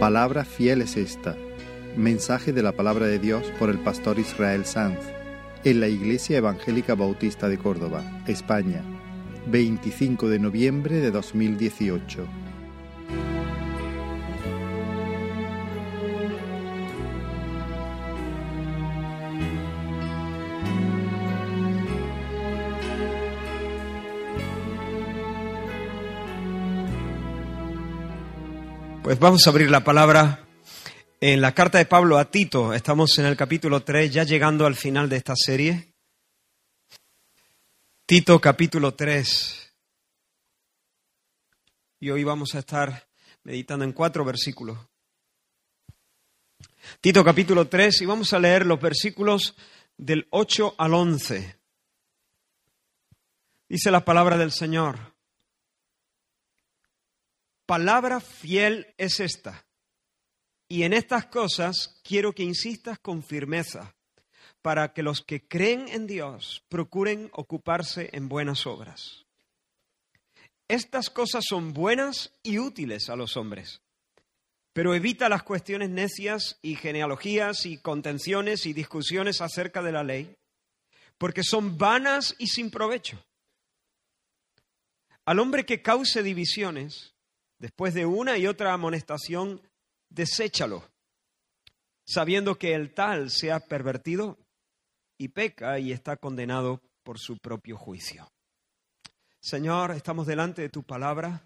Palabra fiel es esta. Mensaje de la palabra de Dios por el pastor Israel Sanz en la Iglesia Evangélica Bautista de Córdoba, España, 25 de noviembre de 2018. Pues vamos a abrir la palabra en la carta de Pablo a Tito. Estamos en el capítulo 3, ya llegando al final de esta serie. Tito capítulo 3. Y hoy vamos a estar meditando en cuatro versículos. Tito capítulo 3 y vamos a leer los versículos del 8 al 11. Dice la palabra del Señor palabra fiel es esta. Y en estas cosas quiero que insistas con firmeza, para que los que creen en Dios procuren ocuparse en buenas obras. Estas cosas son buenas y útiles a los hombres, pero evita las cuestiones necias y genealogías y contenciones y discusiones acerca de la ley, porque son vanas y sin provecho. Al hombre que cause divisiones, Después de una y otra amonestación, deséchalo, sabiendo que el tal se ha pervertido y peca y está condenado por su propio juicio. Señor, estamos delante de tu palabra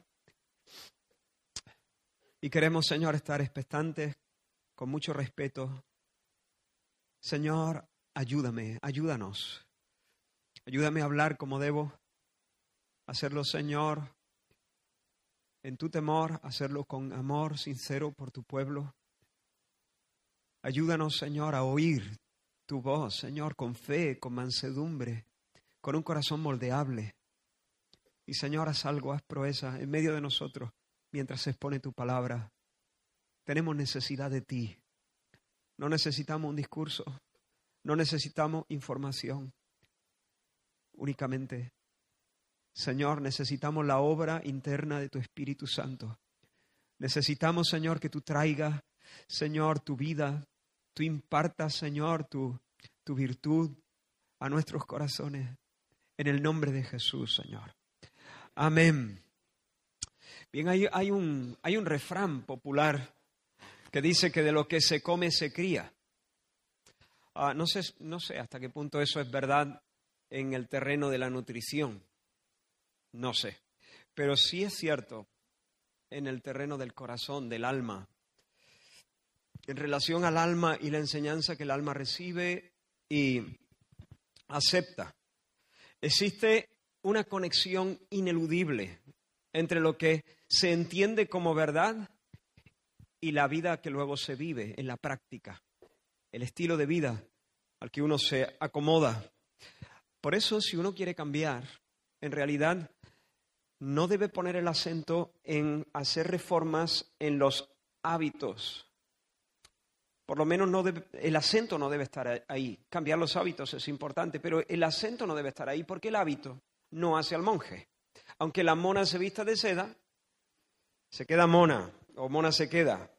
y queremos, Señor, estar expectantes con mucho respeto. Señor, ayúdame, ayúdanos. Ayúdame a hablar como debo, hacerlo, Señor, en tu temor, hacerlo con amor sincero por tu pueblo. Ayúdanos, Señor, a oír tu voz, Señor, con fe, con mansedumbre, con un corazón moldeable. Y, Señor, haz algo, haz proeza en medio de nosotros mientras se expone tu palabra. Tenemos necesidad de ti. No necesitamos un discurso, no necesitamos información. Únicamente Señor, necesitamos la obra interna de tu Espíritu Santo. Necesitamos, Señor, que tú traigas, Señor, tu vida, tú impartas, Señor, tu, tu virtud a nuestros corazones. En el nombre de Jesús, Señor. Amén. Bien, hay, hay, un, hay un refrán popular que dice que de lo que se come se cría. Ah, no, sé, no sé hasta qué punto eso es verdad en el terreno de la nutrición. No sé. Pero sí es cierto en el terreno del corazón, del alma, en relación al alma y la enseñanza que el alma recibe y acepta. Existe una conexión ineludible entre lo que se entiende como verdad y la vida que luego se vive en la práctica, el estilo de vida al que uno se acomoda. Por eso, si uno quiere cambiar, en realidad no debe poner el acento en hacer reformas en los hábitos. Por lo menos no el acento no debe estar ahí. Cambiar los hábitos es importante, pero el acento no debe estar ahí porque el hábito no hace al monje. Aunque la mona se vista de seda, se queda mona o mona se queda.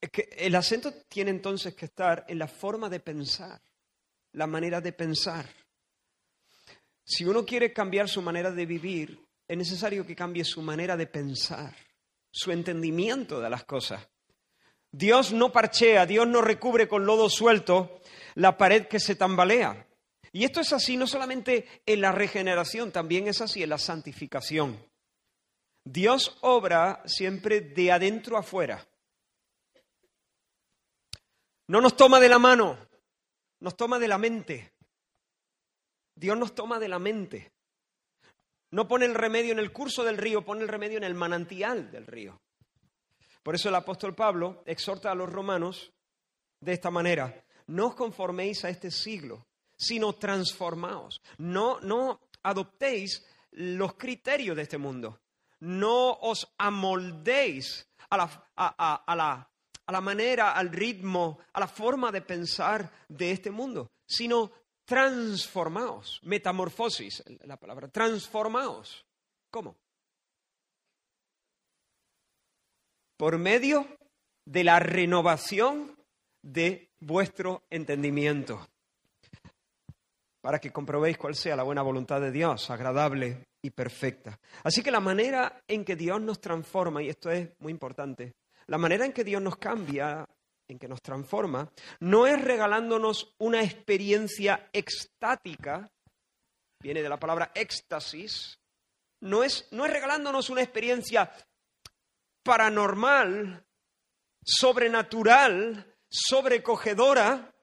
el acento tiene entonces que estar en la forma de pensar, la manera de pensar. Si uno quiere cambiar su manera de vivir, es necesario que cambie su manera de pensar, su entendimiento de las cosas. Dios no parchea, Dios no recubre con lodo suelto la pared que se tambalea. Y esto es así no solamente en la regeneración, también es así en la santificación. Dios obra siempre de adentro afuera. No nos toma de la mano, nos toma de la mente. Dios nos toma de la mente. No pone el remedio en el curso del río, pone el remedio en el manantial del río. Por eso el apóstol Pablo exhorta a los romanos de esta manera, no os conforméis a este siglo, sino transformaos. No, no adoptéis los criterios de este mundo. No os amoldéis a la, a la, a la manera, al ritmo, a la forma de pensar de este mundo, sino transformaos, metamorfosis, la palabra, transformaos. ¿Cómo? por medio de la renovación de vuestro entendimiento, para que comprobéis cuál sea la buena voluntad de Dios, agradable y perfecta. Así que la manera en que Dios nos transforma, y esto es muy importante, la manera en que Dios nos cambia, en que nos transforma, no es regalándonos una experiencia extática, viene de la palabra éxtasis, no es, no es regalándonos una experiencia paranormal, sobrenatural, sobrecogedora,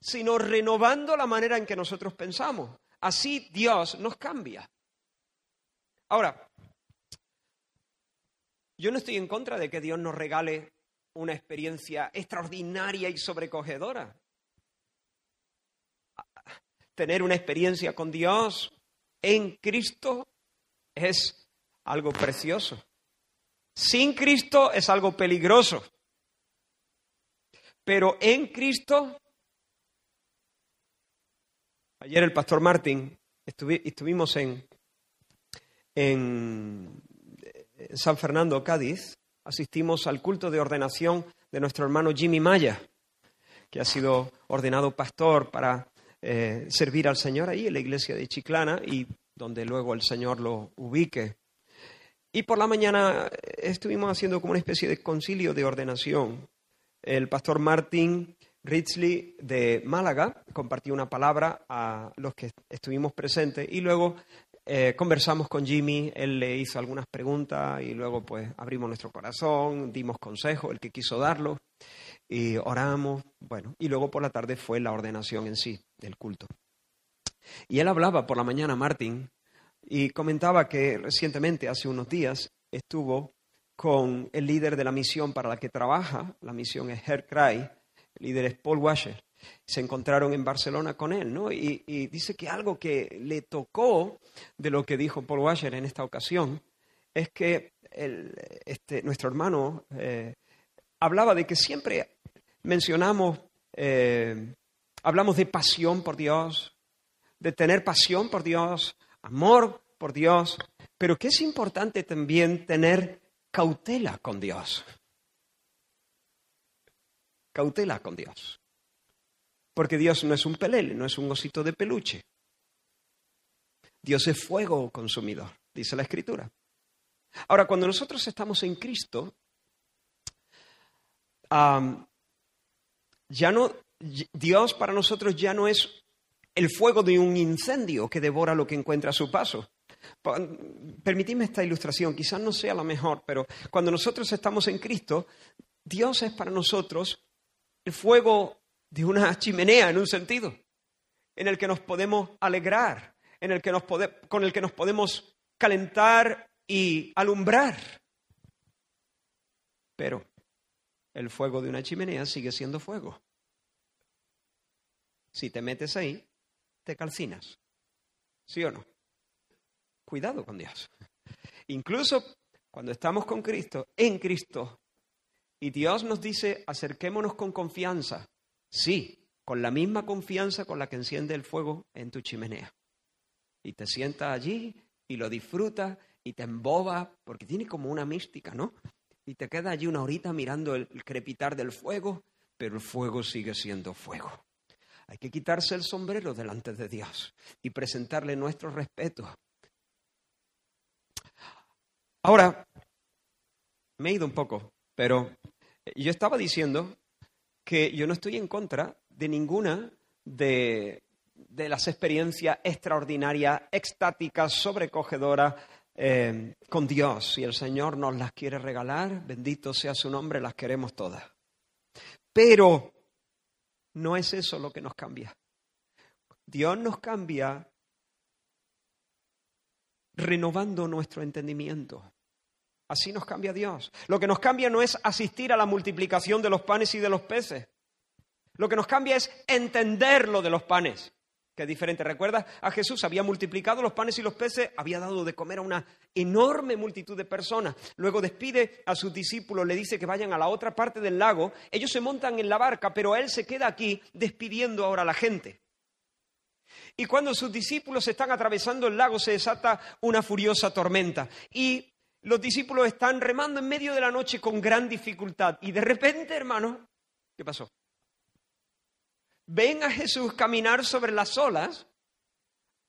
sino renovando la manera en que nosotros pensamos. Así Dios nos cambia. Ahora, yo no estoy en contra de que Dios nos regale una experiencia extraordinaria y sobrecogedora. Tener una experiencia con Dios en Cristo es algo precioso. Sin Cristo es algo peligroso. Pero en Cristo, ayer el pastor Martín, estuvimos en, en San Fernando, Cádiz, asistimos al culto de ordenación de nuestro hermano Jimmy Maya, que ha sido ordenado pastor para eh, servir al Señor ahí en la iglesia de Chiclana y donde luego el Señor lo ubique. Y por la mañana estuvimos haciendo como una especie de concilio de ordenación. El pastor Martín Ritzley de Málaga compartió una palabra a los que estuvimos presentes y luego eh, conversamos con Jimmy, él le hizo algunas preguntas y luego pues abrimos nuestro corazón, dimos consejo, el que quiso darlo, y oramos, bueno, y luego por la tarde fue la ordenación en sí del culto. Y él hablaba por la mañana, Martín, y comentaba que recientemente, hace unos días, estuvo con el líder de la misión para la que trabaja, la misión es Cry, el líder es Paul Washer. Se encontraron en Barcelona con él, ¿no? Y, dice que algo que le tocó de lo que dijo Paul Washer en esta ocasión es que este, nuestro hermano eh, hablaba de que siempre mencionamos, eh, hablamos de pasión por Dios, de tener pasión por Dios, amor por Dios, pero que es importante también tener cautela con Dios. Cautela con Dios. Porque Dios no es un pelele, no es un osito de peluche. Dios es fuego consumidor, dice la Escritura. Ahora, cuando nosotros estamos en Cristo, ya no, Dios para nosotros ya no es el fuego de un incendio que devora lo que encuentra a su paso. Permitidme esta ilustración, quizás no sea la mejor, pero cuando nosotros estamos en Cristo, Dios es para nosotros el fuego de una chimenea en un sentido, en el que nos podemos alegrar, en el que nos con el que nos podemos calentar y alumbrar. Pero el fuego de una chimenea sigue siendo fuego. Si te metes ahí, te calcinas. ¿Sí o no? Cuidado con Dios. Incluso cuando estamos con Cristo, en Cristo, y Dios nos dice, acerquémonos con confianza. Sí, con la misma confianza con la que enciende el fuego en tu chimenea. Y te sientas allí y lo disfrutas y te emboba, porque tiene como una mística, ¿no? Y te quedas allí una horita mirando el crepitar del fuego, pero el fuego sigue siendo fuego. Hay que quitarse el sombrero delante de Dios y presentarle nuestro respeto. Ahora, me he ido un poco, pero yo estaba diciendo que yo no estoy en contra de ninguna de, las experiencias extraordinarias, extáticas, sobrecogedoras eh, con Dios. Si el Señor nos las quiere regalar, bendito sea su nombre, las queremos todas. Pero no es eso lo que nos cambia. Dios nos cambia renovando nuestro entendimiento. Así nos cambia Dios. Lo que nos cambia no es asistir a la multiplicación de los panes y de los peces. Lo que nos cambia es entender lo de los panes que es diferente. ¿Recuerdas? A Jesús había multiplicado los panes y los peces, había dado de comer a una enorme multitud de personas. Luego despide a sus discípulos, le dice que vayan a la otra parte del lago. Ellos se montan en la barca, pero él se queda aquí despidiendo ahora a la gente. Y cuando sus discípulos están atravesando el lago, se desata una furiosa tormenta. Y Los discípulos están remando en medio de la noche con gran dificultad. Y de repente, hermano, ¿qué pasó? Ven a Jesús caminar sobre las olas,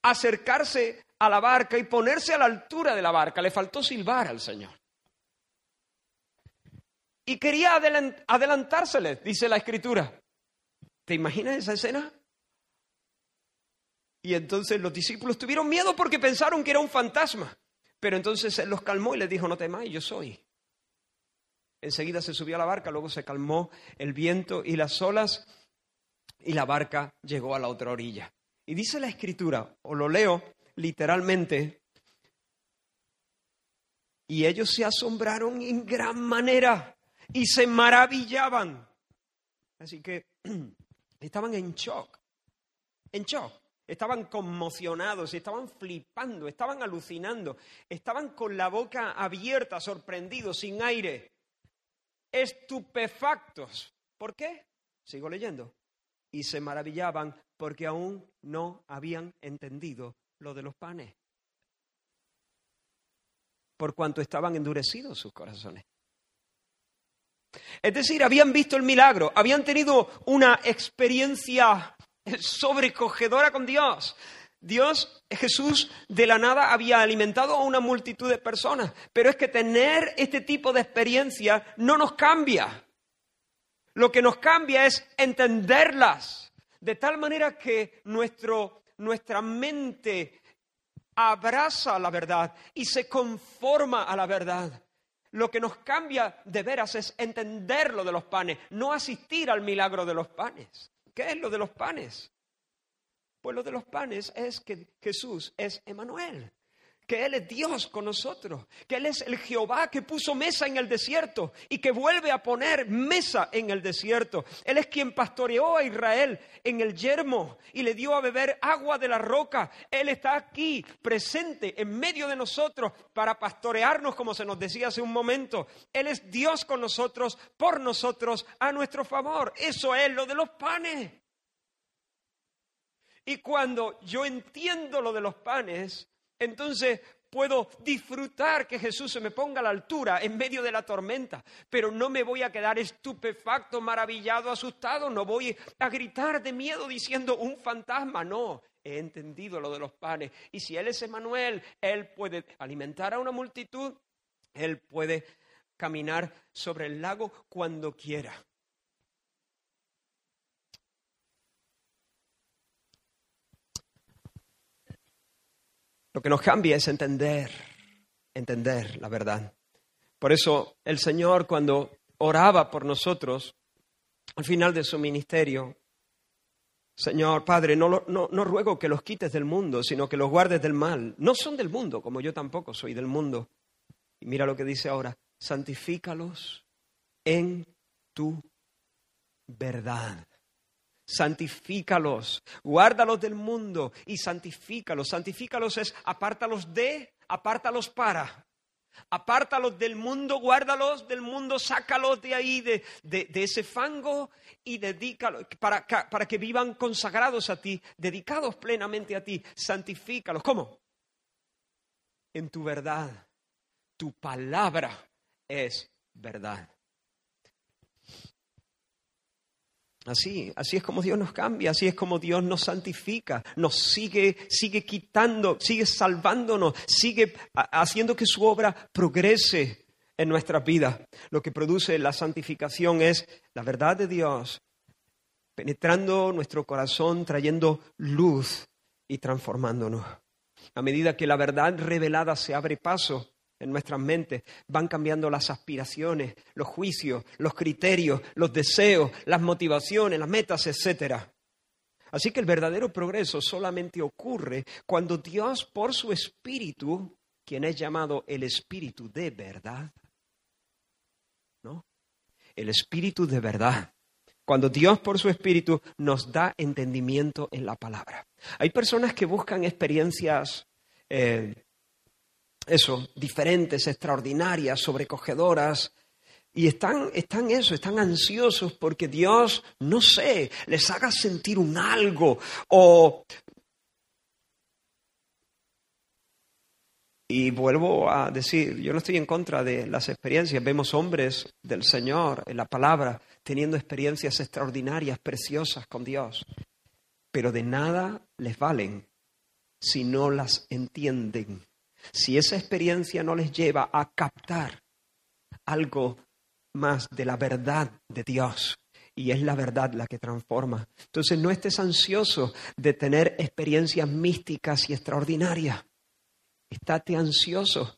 acercarse a la barca y ponerse a la altura de la barca. Le faltó silbar al Señor. Y quería adelantárseles, dice la escritura. ¿Te imaginas esa escena? Y entonces los discípulos tuvieron miedo porque pensaron que era un fantasma. Pero entonces él los calmó y les dijo, no temáis, yo soy. Enseguida se subió a la barca, luego se calmó el viento y las olas y la barca llegó a la otra orilla. Y dice la escritura, o lo leo literalmente, y ellos se asombraron en gran manera y se maravillaban. Así que estaban en shock, en shock. Estaban conmocionados, estaban flipando, estaban alucinando, estaban con la boca abierta, sorprendidos, sin aire, estupefactos. ¿Por qué? Sigo leyendo. Y se maravillaban porque aún no habían entendido lo de los panes, por cuanto estaban endurecidos sus corazones. Es decir, habían visto el milagro, habían tenido una experiencia sobrecogedora con Dios. Dios, Jesús, de la nada había alimentado a una multitud de personas, pero es que tener este tipo de experiencia no nos cambia. Lo que nos cambia es entenderlas, de tal manera que nuestro, nuestra mente abraza la verdad y se conforma a la verdad. Lo que nos cambia de veras es entender lo de los panes, no asistir al milagro de los panes. ¿Qué es lo de los panes? Pues lo de los panes es que Jesús es Emanuel, que Él es Dios con nosotros, que Él es el Jehová que puso mesa en el desierto y que vuelve a poner mesa en el desierto. Él es quien pastoreó a Israel en el yermo y le dio a beber agua de la roca. Él está aquí presente en medio de nosotros para pastorearnos, como se nos decía hace un momento. Él es Dios con nosotros, por nosotros, a nuestro favor. Eso es lo de los panes. Y cuando yo entiendo lo de los panes, entonces puedo disfrutar que Jesús se me ponga a la altura en medio de la tormenta, pero no me voy a quedar estupefacto, maravillado, asustado, no voy a gritar de miedo diciendo un fantasma, no. He entendido lo de los panes. Y si Él es Emanuel, Él puede alimentar a una multitud, Él puede caminar sobre el lago cuando quiera. Lo que nos cambia es entender, entender la verdad. Por eso el Señor cuando oraba por nosotros al final de su ministerio, Señor Padre, no, no, no, ruego que los quites del mundo, sino que los guardes del mal. No son del mundo, como yo tampoco soy del mundo. Y mira lo que dice ahora, santifícalos en tu verdad santifícalos, guárdalos del mundo y santifícalos. Santifícalos es apártalos de, apártalos para. Apártalos del mundo, guárdalos del mundo, sácalos de ahí, de, de, ese fango y dedícalos para, para que vivan consagrados a ti, dedicados plenamente a ti. Santifícalos. ¿Cómo? En tu verdad. Tu palabra es verdad. Así, así es como Dios nos cambia, así es como Dios nos santifica, nos sigue, sigue quitando, sigue salvándonos, sigue haciendo que su obra progrese en nuestras vidas. Lo que produce la santificación es la verdad de Dios penetrando nuestro corazón, trayendo luz y transformándonos. A medida que la verdad revelada se abre paso, en nuestras mentes, van cambiando las aspiraciones, los juicios, los criterios, los deseos, las motivaciones, las metas, etc. Así que el verdadero progreso solamente ocurre cuando Dios, por su Espíritu, quien es llamado el Espíritu de verdad, ¿no? El Espíritu de verdad. Cuando Dios por su Espíritu nos da entendimiento en la palabra. Hay personas que buscan experiencias eh, eso, diferentes, extraordinarias, sobrecogedoras. Y están, están eso, están ansiosos porque Dios, no sé, les haga sentir un algo o Y vuelvo a decir, yo no estoy en contra de las experiencias. Vemos hombres del Señor en la palabra teniendo experiencias extraordinarias, preciosas con Dios, pero de nada les valen si no las entienden. Si esa experiencia no les lleva a captar algo más de la verdad de Dios, y es la verdad la que transforma. Entonces no estés ansioso de tener experiencias místicas y extraordinarias. Estate ansioso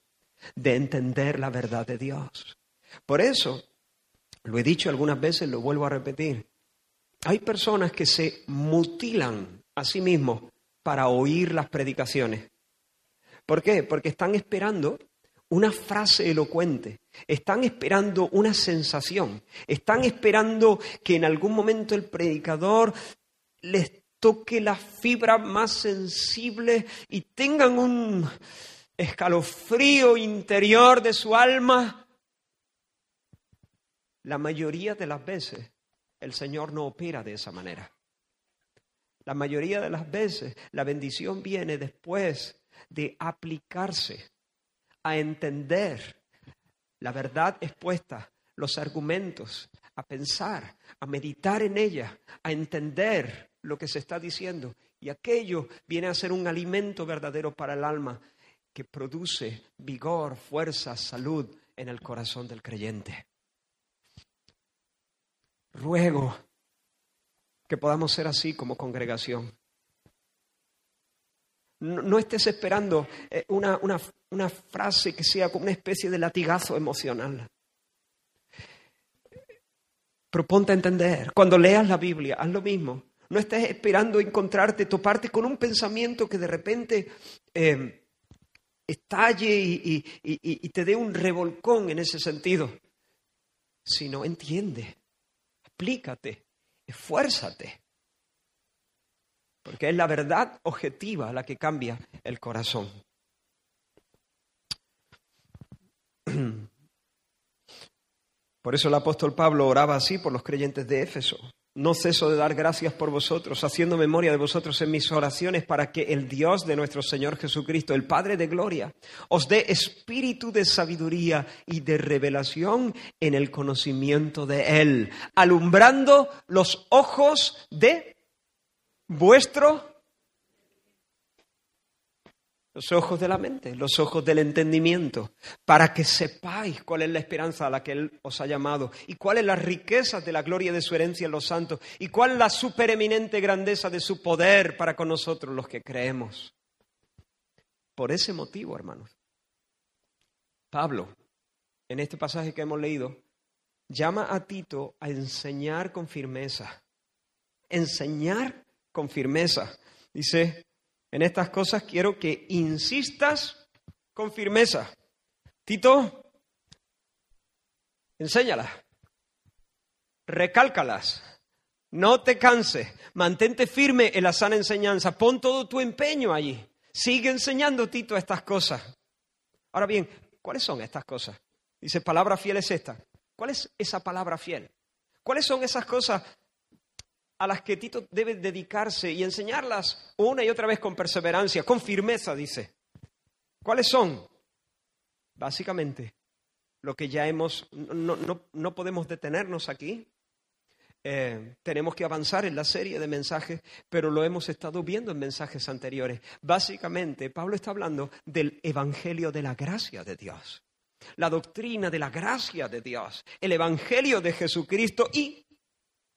de entender la verdad de Dios. Por eso, lo he dicho algunas veces, lo vuelvo a repetir, hay personas que se mutilan a sí mismos para oír las predicaciones. ¿Por qué? Porque están esperando una frase elocuente, están esperando una sensación, están esperando que en algún momento el predicador les toque la fibra más sensible y tengan un escalofrío interior de su alma. La mayoría de las veces el Señor no opera de esa manera. La mayoría de las veces la bendición viene después de aplicarse a entender la verdad expuesta, los argumentos, a pensar, a meditar en ella, a entender lo que se está diciendo. Y aquello viene a ser un alimento verdadero para el alma que produce vigor, fuerza, salud en el corazón del creyente. Ruego que podamos ser así como congregación. No, estés esperando eh, una, una frase que sea como una especie de latigazo emocional. Proponte a entender. Cuando leas la Biblia, haz lo mismo. No estés esperando encontrarte, toparte con un pensamiento que de repente eh, estalle y, y, te dé un revolcón en ese sentido. Sino entiende, aplícate, esfuérzate. Porque es la verdad objetiva la que cambia el corazón. Por eso el apóstol Pablo oraba así por los creyentes de Éfeso. No ceso de dar gracias por vosotros, haciendo memoria de vosotros en mis oraciones para que el Dios de nuestro Señor Jesucristo, el Padre de Gloria, os dé espíritu de sabiduría y de revelación en el conocimiento de Él, alumbrando los ojos de vuestro los ojos de la mente, los ojos del entendimiento, para que sepáis cuál es la esperanza a la que Él os ha llamado y cuál es la riqueza de la gloria de su herencia en los santos y cuál la supereminente grandeza de su poder para con nosotros los que creemos. Por ese motivo, hermanos, Pablo, en este pasaje que hemos leído, llama a Tito a enseñar con firmeza, enseñar con firmeza. Dice, en estas cosas quiero que insistas con firmeza. Tito, enséñalas, recálcalas, no te canses, mantente firme en la sana enseñanza, pon todo tu empeño allí. Sigue enseñando, Tito, estas cosas. Ahora bien, ¿cuáles son estas cosas? Dice, palabra fiel es esta. ¿Cuál es esa palabra fiel? ¿Cuáles son esas cosas a las que Tito debe dedicarse y enseñarlas una y otra vez con perseverancia, con firmeza, dice. ¿Cuáles son? Básicamente, lo que ya hemos, no, podemos detenernos aquí. Eh, tenemos que avanzar en la serie de mensajes, pero lo hemos estado viendo en mensajes anteriores. Básicamente, Pablo está hablando del Evangelio de la gracia de Dios, la doctrina de la gracia de Dios, el Evangelio de Jesucristo y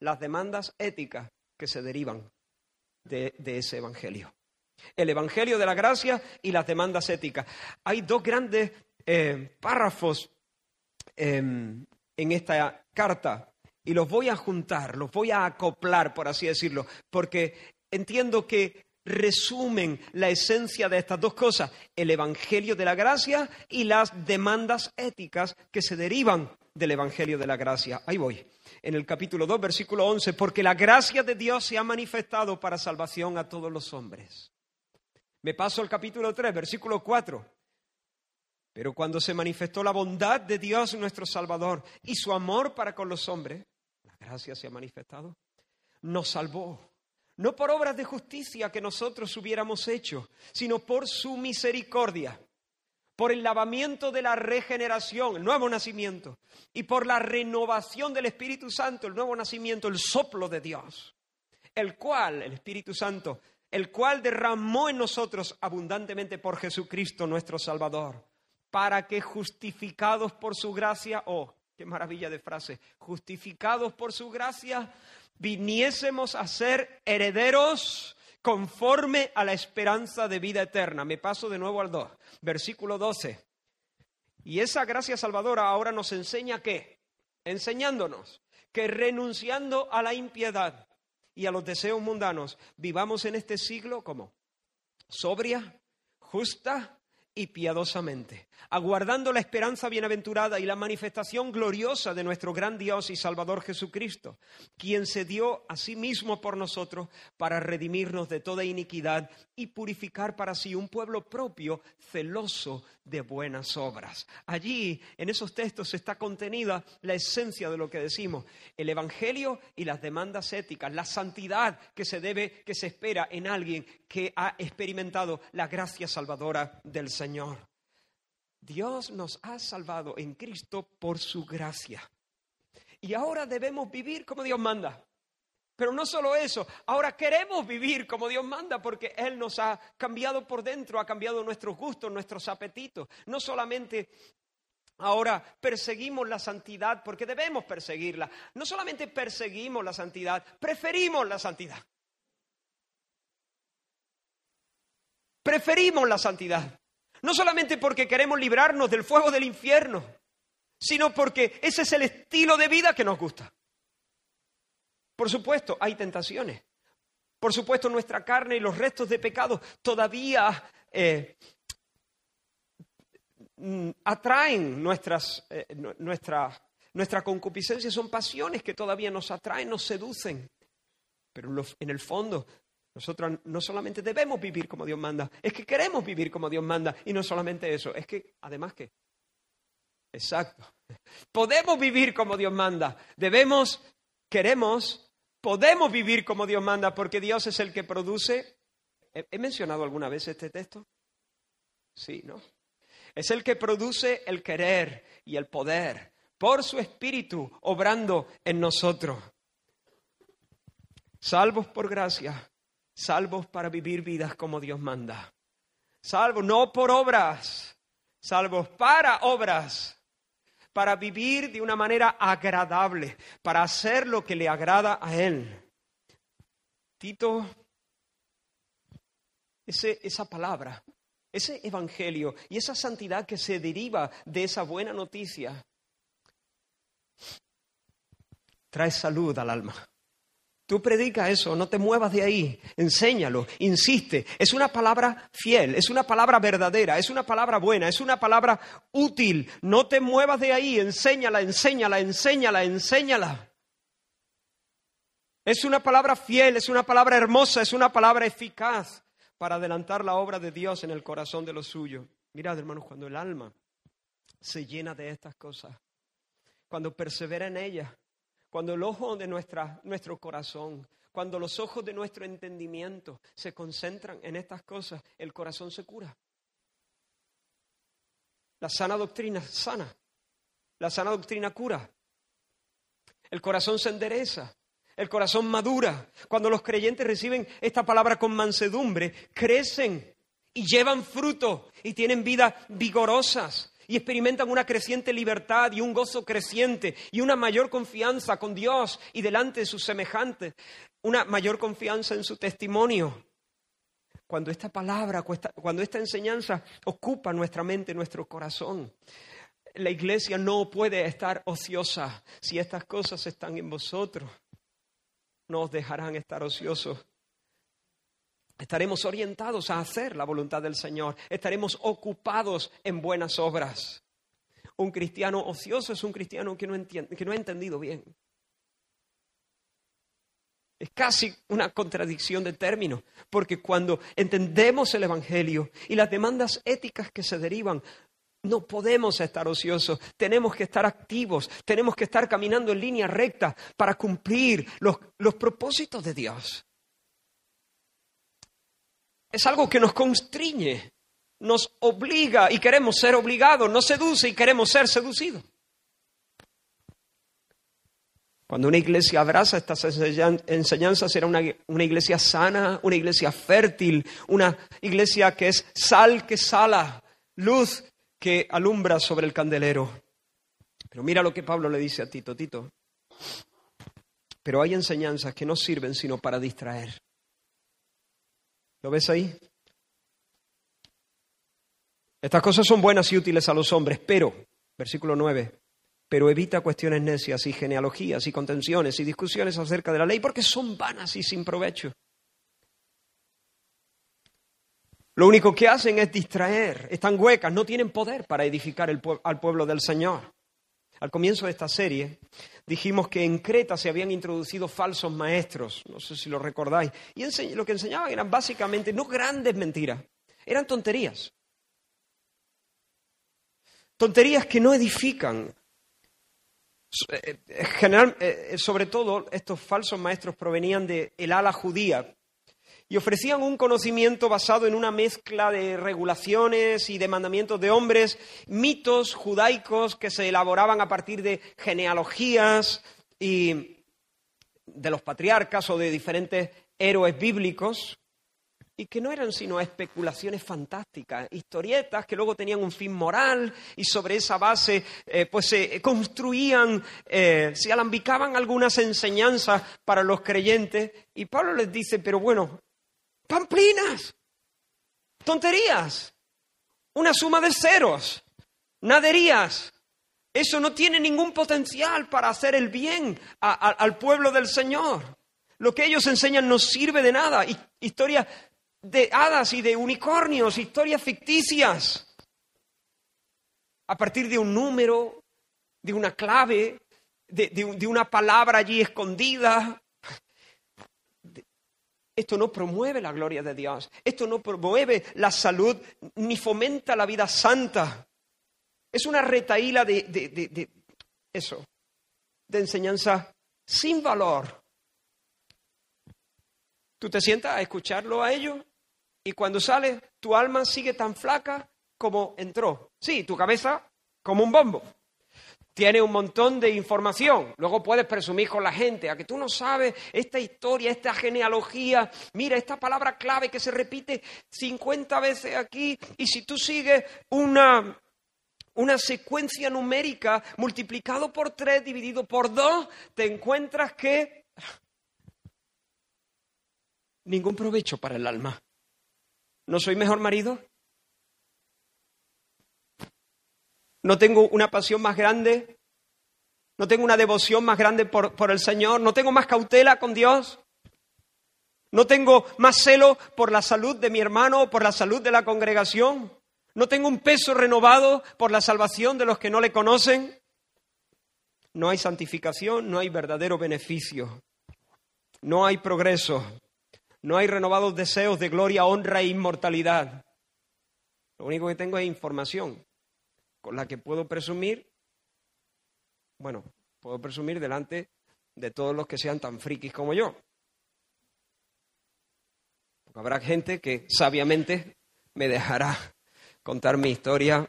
las demandas éticas que se derivan de, ese Evangelio. El Evangelio de la gracia y las demandas éticas. Hay dos grandes eh, párrafos em, en esta carta y los voy a juntar, los voy a acoplar, por así decirlo, porque entiendo que resumen la esencia de estas dos cosas, el Evangelio de la gracia y las demandas éticas que se derivan del Evangelio de la gracia. Ahí voy en el capítulo 2, versículo 11, porque la gracia de Dios se ha manifestado para salvación a todos los hombres. Me paso al capítulo 3, versículo 4. Pero cuando se manifestó la bondad de Dios nuestro Salvador y su amor para con los hombres, la gracia se ha manifestado, nos salvó. No por obras de justicia que nosotros hubiéramos hecho, sino por su misericordia por el lavamiento de la regeneración, el nuevo nacimiento, y por la renovación del Espíritu Santo, el nuevo nacimiento, el soplo de Dios, el cual, el Espíritu Santo, el cual derramó en nosotros abundantemente por Jesucristo nuestro Salvador, para que justificados por su gracia, oh, qué maravilla de frase, justificados por su gracia, viniésemos a ser herederos conforme a la esperanza de vida eterna. Me paso de nuevo al 2, versículo 12. Y esa gracia salvadora ahora nos enseña qué? Enseñándonos que renunciando a la impiedad y a los deseos mundanos, vivamos en este siglo como sobria, justa y piadosamente, aguardando la esperanza bienaventurada y la manifestación gloriosa de nuestro gran Dios y Salvador Jesucristo, quien se dio a sí mismo por nosotros para redimirnos de toda iniquidad y purificar para sí un pueblo propio celoso de buenas obras. Allí, en esos textos, está contenida la esencia de lo que decimos, el Evangelio y las demandas éticas, la santidad que se debe, que se espera en alguien que ha experimentado la gracia salvadora del Señor. Dios nos ha salvado en Cristo por su gracia. Y ahora debemos vivir como Dios manda. Pero no solo eso, ahora queremos vivir como Dios manda porque Él nos ha cambiado por dentro, ha cambiado nuestros gustos, nuestros apetitos. No solamente ahora perseguimos la santidad porque debemos perseguirla. No solamente perseguimos la santidad, preferimos la santidad. Preferimos la santidad. No solamente porque queremos librarnos del fuego del infierno, sino porque ese es el estilo de vida que nos gusta. Por supuesto, hay tentaciones. Por supuesto, nuestra carne y los restos de pecado todavía eh, mm, atraen nuestras, eh, nuestra, nuestra concupiscencia. Son pasiones que todavía nos atraen, nos seducen. Pero en el fondo, nosotros no solamente debemos vivir como Dios manda, es que queremos vivir como Dios manda. Y no solamente eso, es que además que... Exacto. Podemos vivir como Dios manda. Debemos queremos, podemos vivir como Dios manda, porque Dios es el que produce. ¿He mencionado alguna vez este texto? Sí, ¿no? Es el que produce el querer y el poder por su espíritu obrando en nosotros. Salvos por gracia, salvos para vivir vidas como Dios manda. Salvos no por obras, salvos para obras para vivir de una manera agradable, para hacer lo que le agrada a Él. Tito, esa palabra, ese evangelio y esa santidad que se deriva de esa buena noticia, trae salud al alma. Tú predica eso, no te muevas de ahí, enséñalo, insiste. Es una palabra fiel, es una palabra verdadera, es una palabra buena, es una palabra útil. No te muevas de ahí, enséñala, enséñala, enséñala, enséñala. Es una palabra fiel, es una palabra hermosa, es una palabra eficaz para adelantar la obra de Dios en el corazón de los suyos. Mirad, hermanos, cuando el alma se llena de estas cosas, cuando persevera en ellas, cuando el ojo de nuestra, nuestro corazón, cuando los ojos de nuestro entendimiento se concentran en estas cosas, el corazón se cura. La sana doctrina sana. La sana doctrina cura. El corazón se endereza. El corazón madura. Cuando los creyentes reciben esta palabra con mansedumbre, crecen y llevan fruto y tienen vidas vigorosas y experimentan una creciente libertad y un gozo creciente y una mayor confianza con Dios y delante de sus semejantes, una mayor confianza en su testimonio. Cuando esta palabra, cuando esta enseñanza ocupa nuestra mente, nuestro corazón, la iglesia no puede estar ociosa si estas cosas están en vosotros. No os dejarán estar ociosos Estaremos orientados a hacer la voluntad del Señor. Estaremos ocupados en buenas obras. Un cristiano ocioso es un cristiano que no, entiende, que no ha entendido bien. Es casi una contradicción de términos, porque cuando entendemos el Evangelio y las demandas éticas que se derivan, no podemos estar ociosos, tenemos que estar activos, tenemos que estar caminando en línea recta para cumplir los, los propósitos de Dios es algo que nos constriñe, nos obliga y queremos ser obligados, nos seduce y queremos ser seducidos. Cuando una iglesia abraza estas enseñanzas, será una, una, iglesia sana, una iglesia fértil, una iglesia que es sal que sala, luz que alumbra sobre el candelero. Pero mira lo que Pablo le dice a Tito, Tito. Pero hay enseñanzas que no sirven sino para distraer. ¿Lo ves ahí? Estas cosas son buenas y útiles a los hombres, pero, versículo 9, pero evita cuestiones necias y genealogías y contenciones y discusiones acerca de la ley porque son vanas y sin provecho. Lo único que hacen es distraer, están huecas, no tienen poder para edificar al pueblo del Señor. Al comienzo de esta serie dijimos que en Creta se habían introducido falsos maestros, no sé si lo recordáis, y lo que enseñaban eran básicamente no grandes mentiras, eran tonterías. Tonterías que no edifican, eh, eh, general, eh, sobre todo, estos falsos maestros provenían del el ala judía y ofrecían un conocimiento basado en una mezcla de regulaciones y de mandamientos de hombres, mitos judaicos que se elaboraban a partir de genealogías y de los patriarcas o de diferentes héroes bíblicos y que no eran sino especulaciones fantásticas, historietas que luego tenían un fin moral y sobre esa base eh, pues se construían, eh, se alambicaban algunas enseñanzas para los creyentes. Y Pablo les dice, pero bueno, pamplinas, tonterías, una suma de ceros, naderías. Eso no tiene ningún potencial para hacer el bien al pueblo del Señor. Lo que ellos enseñan no sirve de nada. Historias de hadas y de unicornios, historias ficticias, a partir de un número, de una clave, de, una palabra allí escondida. Esto no promueve la gloria de Dios, esto no promueve la salud ni fomenta la vida santa. Es una retaíla de, de eso, de enseñanza sin valor. ¿Tú te sientas a escucharlo a ellos? y cuando sales, tu alma sigue tan flaca como entró. Sí, tu cabeza como un bombo. Tiene un montón de información. Luego puedes presumir con la gente a que tú no sabes esta historia, esta genealogía. Mira, esta palabra clave que se repite 50 veces aquí. Y si tú sigues una, una secuencia numérica multiplicado por 3 dividido por 2, te encuentras que ningún provecho para el alma. ¿No soy mejor marido? ¿No tengo una pasión más grande? ¿No tengo una devoción más grande por, por el Señor? ¿No tengo más cautela con Dios? ¿No tengo más celo por la salud de mi hermano o por la salud de la congregación? ¿No tengo un peso renovado por la salvación de los que no le conocen? No hay santificación, no hay verdadero beneficio, no hay progreso, no hay renovados deseos de gloria, honra e inmortalidad. Lo único que tengo es información con la que puedo presumir, bueno, puedo presumir delante de todos los que sean tan frikis como yo. Porque habrá gente que sabiamente me dejará contar mi historia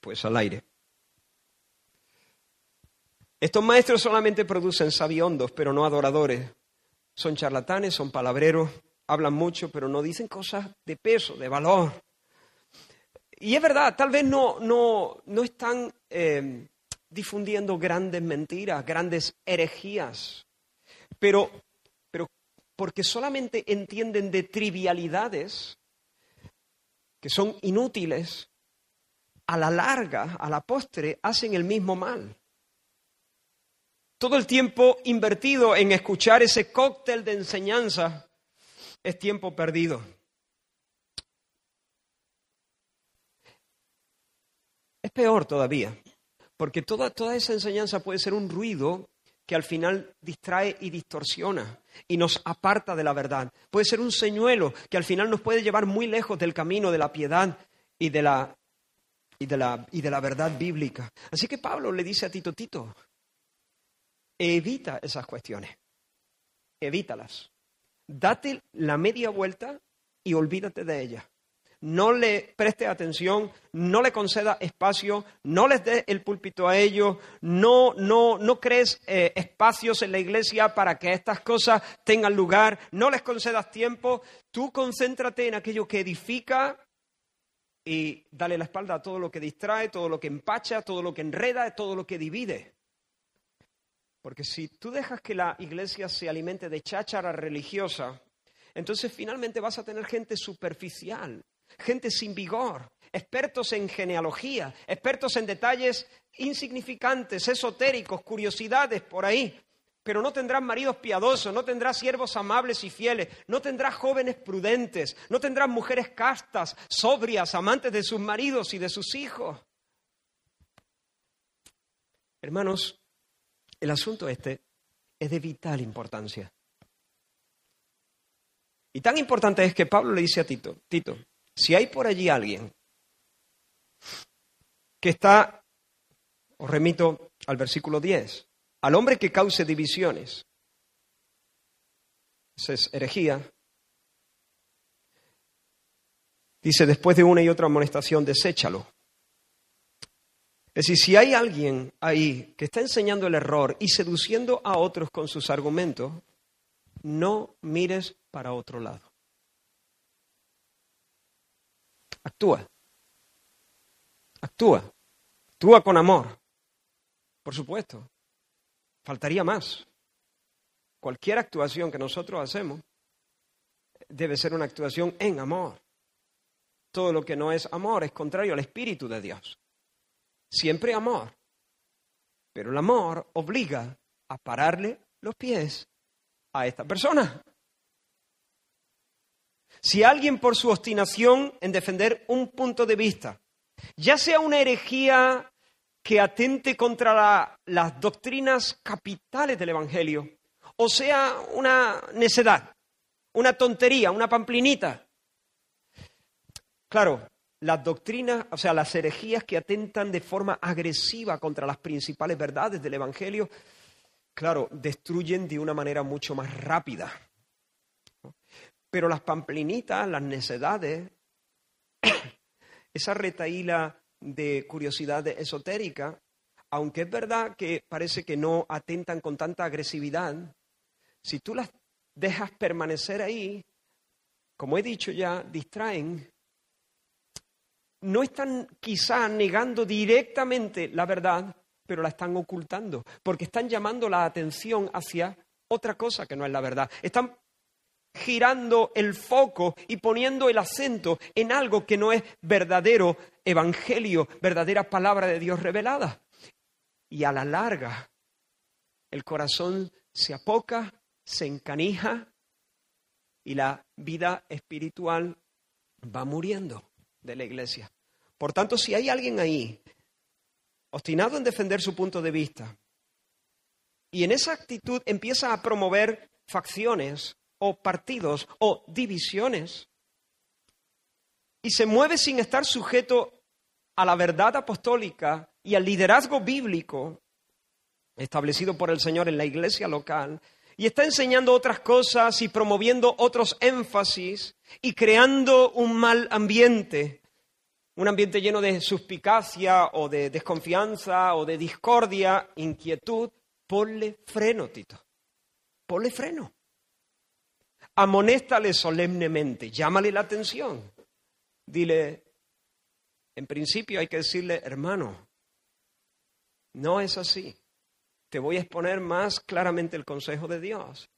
pues al aire. Estos maestros solamente producen sabiondos, pero no adoradores. Son charlatanes, son palabreros, hablan mucho, pero no dicen cosas de peso, de valor. Y es verdad, tal vez no, no, no están eh, difundiendo grandes mentiras, grandes herejías, pero, pero porque solamente entienden de trivialidades que son inútiles, a la larga, a la postre, hacen el mismo mal. Todo el tiempo invertido en escuchar ese cóctel de enseñanza es tiempo perdido. Es peor todavía, porque toda, toda esa enseñanza puede ser un ruido que al final distrae y distorsiona y nos aparta de la verdad. Puede ser un señuelo que al final nos puede llevar muy lejos del camino de la piedad y de la, y de la, y de la verdad bíblica. Así que Pablo le dice a Tito, Tito, evita esas cuestiones, evítalas. Date la media vuelta y olvídate de ella. No le preste atención, no le conceda espacio, no les dé el púlpito a ellos, no, no, no crees eh, espacios en la iglesia para que estas cosas tengan lugar, no les concedas tiempo, tú concéntrate en aquello que edifica y dale la espalda a todo lo que distrae, todo lo que empacha, todo lo que enreda, todo lo que divide. Porque si tú dejas que la iglesia se alimente de cháchara religiosa, entonces finalmente vas a tener gente superficial, gente sin vigor, expertos en genealogía, expertos en detalles insignificantes, esotéricos, curiosidades por ahí. Pero no tendrás maridos piadosos, no tendrás siervos amables y fieles, no tendrás jóvenes prudentes, no tendrás mujeres castas, sobrias, amantes de sus maridos y de sus hijos. Hermanos, el asunto este es de vital importancia. Y tan importante es que Pablo le dice a Tito, Tito, si hay por allí alguien que está, os remito al versículo 10, al hombre que cause divisiones, esa es herejía, dice, después de una y otra amonestación, deséchalo. Es decir, si hay alguien ahí que está enseñando el error y seduciendo a otros con sus argumentos, no mires para otro lado. Actúa. Actúa. Actúa con amor. Por supuesto. Faltaría más. Cualquier actuación que nosotros hacemos debe ser una actuación en amor. Todo lo que no es amor es contrario al Espíritu de Dios. Siempre amor. Pero el amor obliga a pararle los pies a esta persona. Si alguien por su obstinación en defender un punto de vista, ya sea una herejía que atente contra las doctrinas capitales del Evangelio, o sea una necedad, una tontería, una pamplinita. Claro, las doctrinas, o sea, las herejías que atentan de forma agresiva contra las principales verdades del Evangelio, claro, destruyen de una manera mucho más rápida. Pero las pamplinitas, las necedades, esa retaíla de curiosidad esotérica, aunque es verdad que parece que no atentan con tanta agresividad, si tú las dejas permanecer ahí, como he dicho ya, distraen, no están quizá negando directamente la verdad, pero la están ocultando, porque están llamando la atención hacia otra cosa que no es la verdad. Están girando el foco y poniendo el acento en algo que no es verdadero evangelio, verdadera palabra de Dios revelada. Y a la larga, el corazón se apoca, se encanija y la vida espiritual va muriendo de la iglesia. Por tanto, si hay alguien ahí obstinado en defender su punto de vista, y en esa actitud empieza a promover facciones o partidos o divisiones, y se mueve sin estar sujeto a la verdad apostólica y al liderazgo bíblico establecido por el Señor en la iglesia local, y está enseñando otras cosas y promoviendo otros énfasis y creando un mal ambiente un ambiente lleno de suspicacia o de desconfianza o de discordia, inquietud, ponle freno, Tito. Ponle freno. Amonéstale solemnemente, llámale la atención. Dile, en principio hay que decirle, hermano, no es así. Te voy a exponer más claramente el consejo de Dios.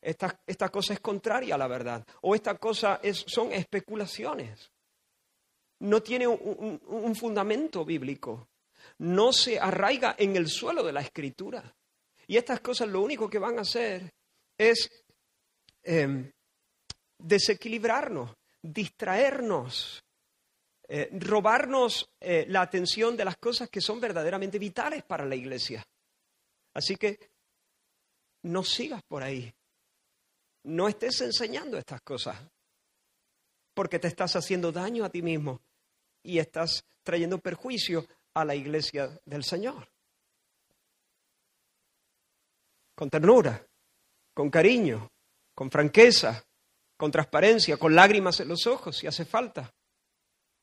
Esta, esta cosa es contraria a la verdad. O esta cosa es, son especulaciones no tiene un, fundamento bíblico, no se arraiga en el suelo de la escritura. Y estas cosas lo único que van a hacer es em, desequilibrarnos, distraernos, eh, robarnos eh, la atención de las cosas que son verdaderamente vitales para la iglesia. Así que no sigas por ahí. No estés enseñando estas cosas porque te estás haciendo daño a ti mismo y estás trayendo perjuicio a la iglesia del Señor. Con ternura, con cariño, con franqueza, con transparencia, con lágrimas en los ojos, si hace falta,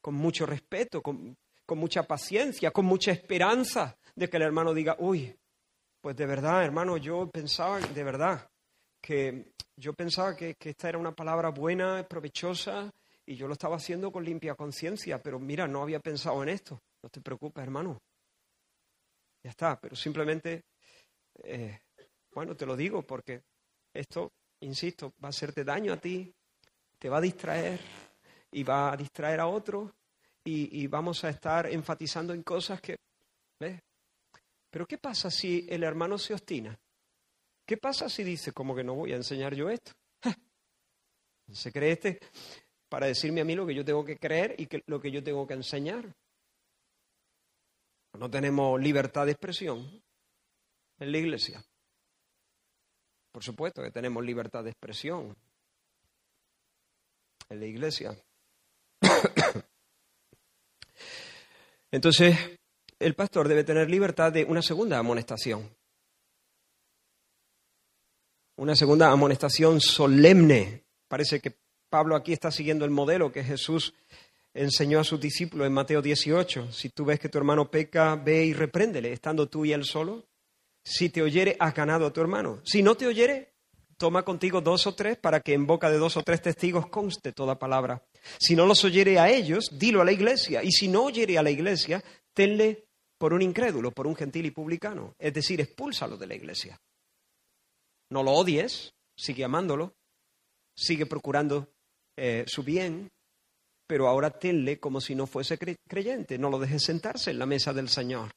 con mucho respeto, con, con mucha paciencia, con mucha esperanza de que el hermano diga, uy, pues de verdad, hermano, yo pensaba, de verdad, que yo pensaba que, que esta era una palabra buena, provechosa, y yo lo estaba haciendo con limpia conciencia, pero mira, no había pensado en esto. No te preocupes, hermano. Ya está, pero simplemente, eh, bueno, te lo digo porque esto, insisto, va a hacerte daño a ti, te va a distraer y va a distraer a otro y, y vamos a estar enfatizando en cosas que, ¿ves? Pero ¿qué pasa si el hermano se obstina? ¿Qué pasa si dice, como que no voy a enseñar yo esto? ¿Se cree este para decirme a mí lo que yo tengo que creer y que, lo que yo tengo que enseñar? No tenemos libertad de expresión en la iglesia. Por supuesto que tenemos libertad de expresión en la iglesia. Entonces, el pastor debe tener libertad de una segunda amonestación. Una segunda amonestación solemne. Parece que Pablo aquí está siguiendo el modelo que Jesús enseñó a sus discípulos en Mateo 18. Si tú ves que tu hermano peca, ve y repréndele, estando tú y él solo. Si te oyere, has ganado a tu hermano. Si no te oyere, toma contigo dos o tres para que en boca de dos o tres testigos conste toda palabra. Si no los oyere a ellos, dilo a la iglesia. Y si no oyere a la iglesia, tenle por un incrédulo, por un gentil y publicano. Es decir, expúlsalo de la iglesia. No lo odies, sigue amándolo, sigue procurando eh, su bien, pero ahora tenle como si no fuese creyente. No lo dejes sentarse en la mesa del Señor.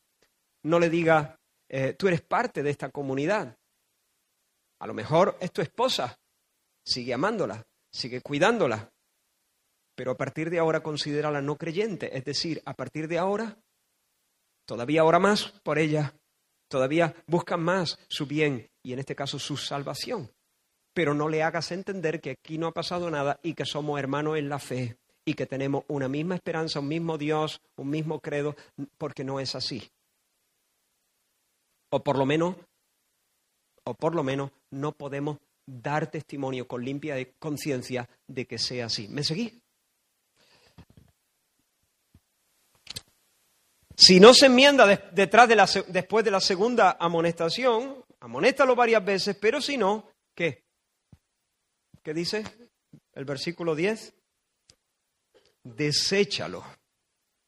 No le diga, eh, tú eres parte de esta comunidad. A lo mejor es tu esposa. Sigue amándola, sigue cuidándola. Pero a partir de ahora considérala no creyente. Es decir, a partir de ahora Todavía ahora más por ella. Todavía buscan más su bien y en este caso su salvación. Pero no le hagas entender que aquí no ha pasado nada y que somos hermanos en la fe y que tenemos una misma esperanza, un mismo Dios, un mismo credo, porque no es así. O por lo menos, o por lo menos no podemos dar testimonio con limpia conciencia de que sea así. ¿Me seguís? Si no se enmienda detrás de la, después de la segunda amonestación, amonéstalo varias veces, pero si no, ¿qué? ¿Qué dice el versículo 10? Deséchalo,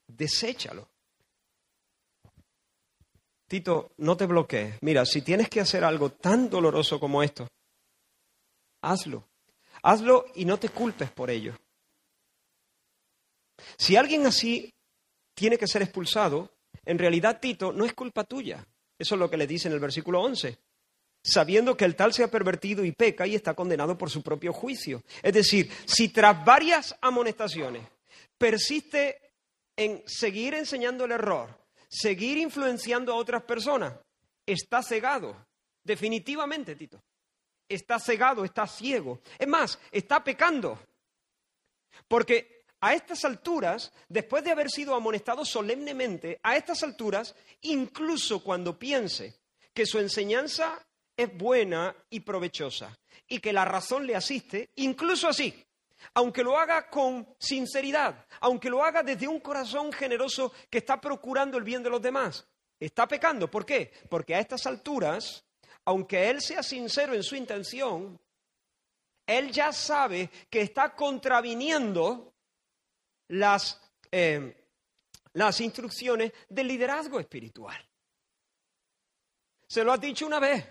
deséchalo. Tito, no te bloquees. Mira, si tienes que hacer algo tan doloroso como esto, hazlo. Hazlo y no te culpes por ello. Si alguien así tiene que ser expulsado, en realidad, Tito, no es culpa tuya. Eso es lo que le dice en el versículo 11. Sabiendo que el tal se ha pervertido y peca y está condenado por su propio juicio. Es decir, si tras varias amonestaciones persiste en seguir enseñando el error, seguir influenciando a otras personas, está cegado. Definitivamente, Tito. Está cegado, está ciego. Es más, está pecando. Porque a estas alturas, después de haber sido amonestado solemnemente, a estas alturas, incluso cuando piense que su enseñanza es buena y provechosa y que la razón le asiste, incluso así, aunque lo haga con sinceridad, aunque lo haga desde un corazón generoso que está procurando el bien de los demás, está pecando. ¿Por qué? Porque a estas alturas, aunque él sea sincero en su intención, él ya sabe que está contraviniendo las, eh, las instrucciones del liderazgo espiritual. Se lo has dicho una vez,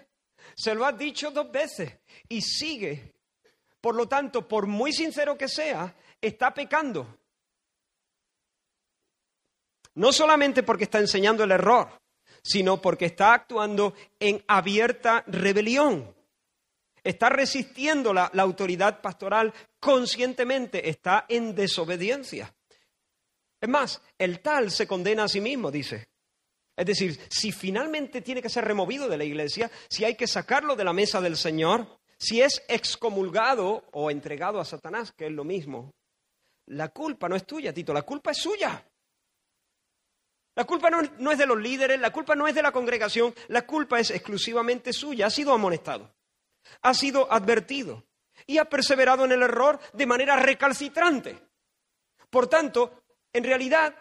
se lo has dicho dos veces y sigue. Por lo tanto, por muy sincero que sea, está pecando. No solamente porque está enseñando el error, sino porque está actuando en abierta rebelión. Está resistiendo la, la autoridad pastoral conscientemente, está en desobediencia. Es más, el tal se condena a sí mismo, dice. Es decir, si finalmente tiene que ser removido de la iglesia, si hay que sacarlo de la mesa del Señor, si es excomulgado o entregado a Satanás, que es lo mismo, la culpa no es tuya, Tito, la culpa es suya. La culpa no, es de los líderes, la culpa no es de la congregación, la culpa es exclusivamente suya. Ha sido amonestado, ha sido advertido. y ha perseverado en el error de manera recalcitrante. Por tanto, en realidad,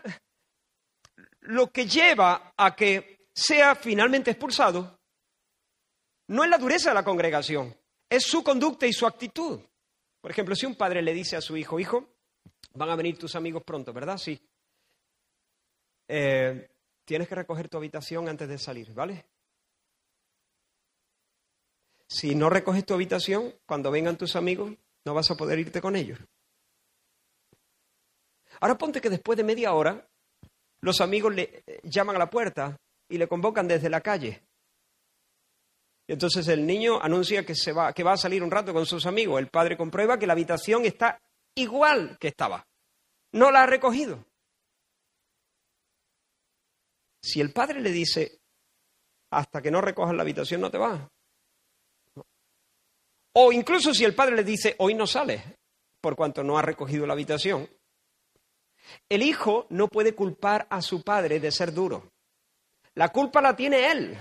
lo que lleva a que sea finalmente expulsado no es la dureza de la congregación, es su conducta y su actitud. Por ejemplo, si un padre le dice a su hijo, hijo, van a venir tus amigos pronto, ¿verdad? Sí. Eh, tienes que recoger tu habitación antes de salir, ¿vale? Si no recoges tu habitación, cuando vengan tus amigos, no vas a poder irte con ellos. Ahora ponte que después de media hora, los amigos le eh, llaman a la puerta y le convocan desde la calle. Entonces el niño anuncia que, se va, que va a salir un rato con sus amigos. El padre comprueba que la habitación está igual que estaba. No la ha recogido. Si el padre le dice, hasta que no recojas la habitación no te vas. O incluso si el padre le dice, hoy no sales, por cuanto no ha recogido la habitación. El hijo no puede culpar a su padre de ser duro. La culpa la tiene él.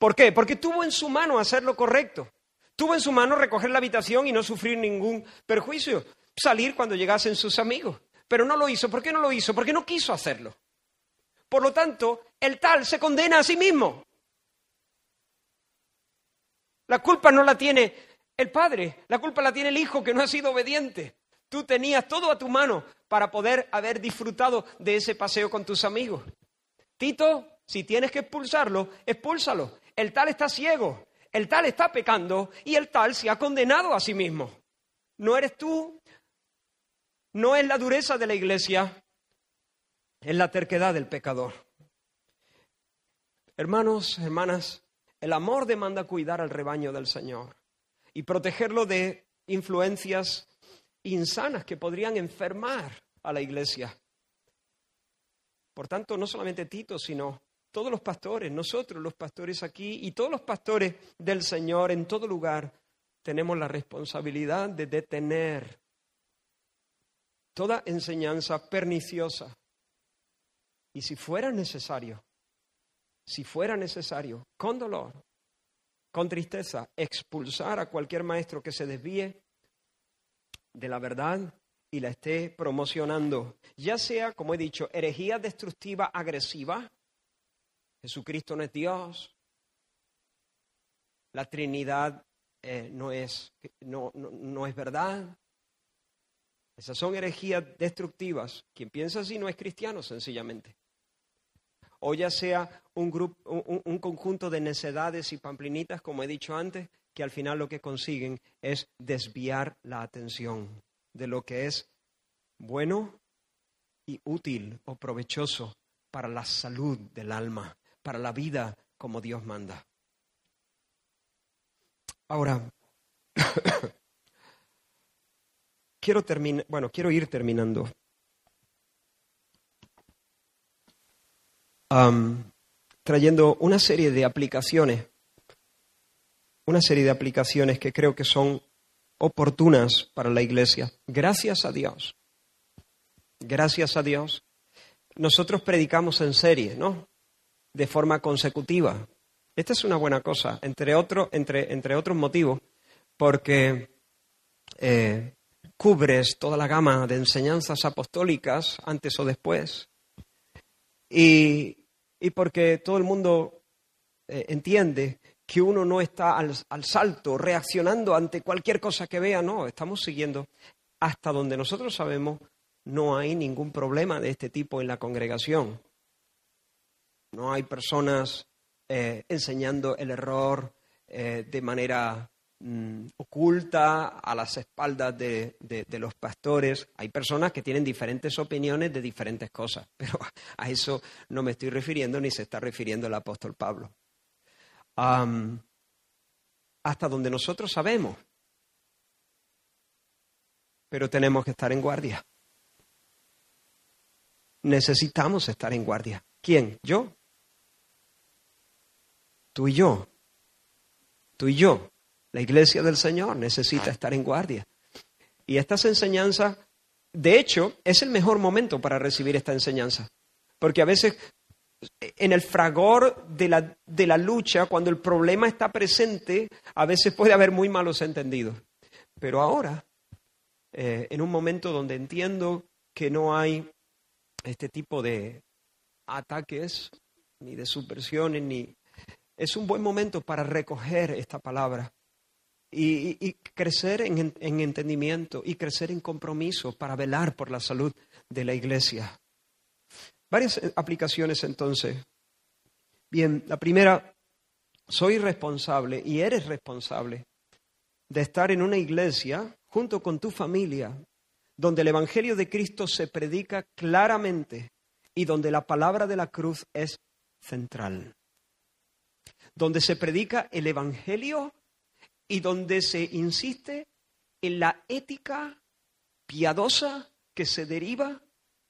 ¿Por qué? Porque tuvo en su mano hacer lo correcto. Tuvo en su mano recoger la habitación y no sufrir ningún perjuicio. Salir cuando llegasen sus amigos. Pero no lo hizo. ¿Por qué no lo hizo? Porque no quiso hacerlo. Por lo tanto, el tal se condena a sí mismo. La culpa no la tiene el padre, la culpa la tiene el hijo que no ha sido obediente. Tú tenías todo a tu mano para poder haber disfrutado de ese paseo con tus amigos. Tito, si tienes que expulsarlo, expúlsalo. El tal está ciego, el tal está pecando y el tal se ha condenado a sí mismo. No eres tú, no es la dureza de la iglesia, es la terquedad del pecador. Hermanos, hermanas, el amor demanda cuidar al rebaño del Señor y protegerlo de influencias insanas que podrían enfermar a la iglesia. Por tanto, no solamente Tito, sino todos los pastores, nosotros los pastores aquí y todos los pastores del Señor en todo lugar, tenemos la responsabilidad de detener toda enseñanza perniciosa. Y si fuera necesario, si fuera necesario, con dolor, con tristeza, expulsar a cualquier maestro que se desvíe de la verdad y la esté promocionando, ya sea, como he dicho, herejía destructiva agresiva, Jesucristo no es Dios, la Trinidad eh, no, es, no, no es verdad, esas son herejías destructivas. Quien piensa así no es cristiano, sencillamente. O ya sea un, grupo, un, conjunto de necedades y pamplinitas, como he dicho antes, que al final lo que consiguen es desviar la atención de lo que es bueno y útil o provechoso para la salud del alma, para la vida como Dios manda. Ahora, quiero terminar, bueno, quiero ir terminando. trayendo una serie de aplicaciones, una serie de aplicaciones que creo que son oportunas para la iglesia. Gracias a Dios. Gracias a Dios. Nosotros predicamos en serie, ¿no? De forma consecutiva. Esta es una buena cosa, entre, otro, entre, entre otros motivos, porque eh, cubres toda la gama de enseñanzas apostólicas antes o después. Y, porque todo el mundo eh, entiende que uno no está al, al, salto, reaccionando ante cualquier cosa que vea, no, estamos siguiendo. Hasta donde nosotros sabemos, no hay ningún problema de este tipo en la congregación. No hay personas eh, enseñando el error eh, de manera Mm, oculta a las espaldas de, los pastores. Hay personas que tienen diferentes opiniones de diferentes cosas, pero a eso no me estoy refiriendo ni se está refiriendo el apóstol Pablo. hasta donde nosotros sabemos, pero tenemos que estar en guardia. Necesitamos estar en guardia. ¿Quién? ¿Yo? Tú y yo. Tú y yo. La iglesia del Señor necesita estar en guardia. Y estas enseñanzas, de hecho, es el mejor momento para recibir esta enseñanza. Porque a veces en el fragor de la, de la lucha, cuando el problema está presente, a veces puede haber muy malos entendidos. Pero ahora, eh, en un momento donde entiendo que no hay este tipo de ataques, ni de subversiones, ni... Es un buen momento para recoger esta palabra y, crecer en, en entendimiento y crecer en compromiso para velar por la salud de la iglesia. Varias eh, aplicaciones entonces. Bien, la primera, soy responsable y eres responsable de estar en una iglesia junto con tu familia, donde el Evangelio de Cristo se predica claramente y donde la palabra de la cruz es central. Donde se predica el Evangelio y donde se insiste en la ética piadosa que se deriva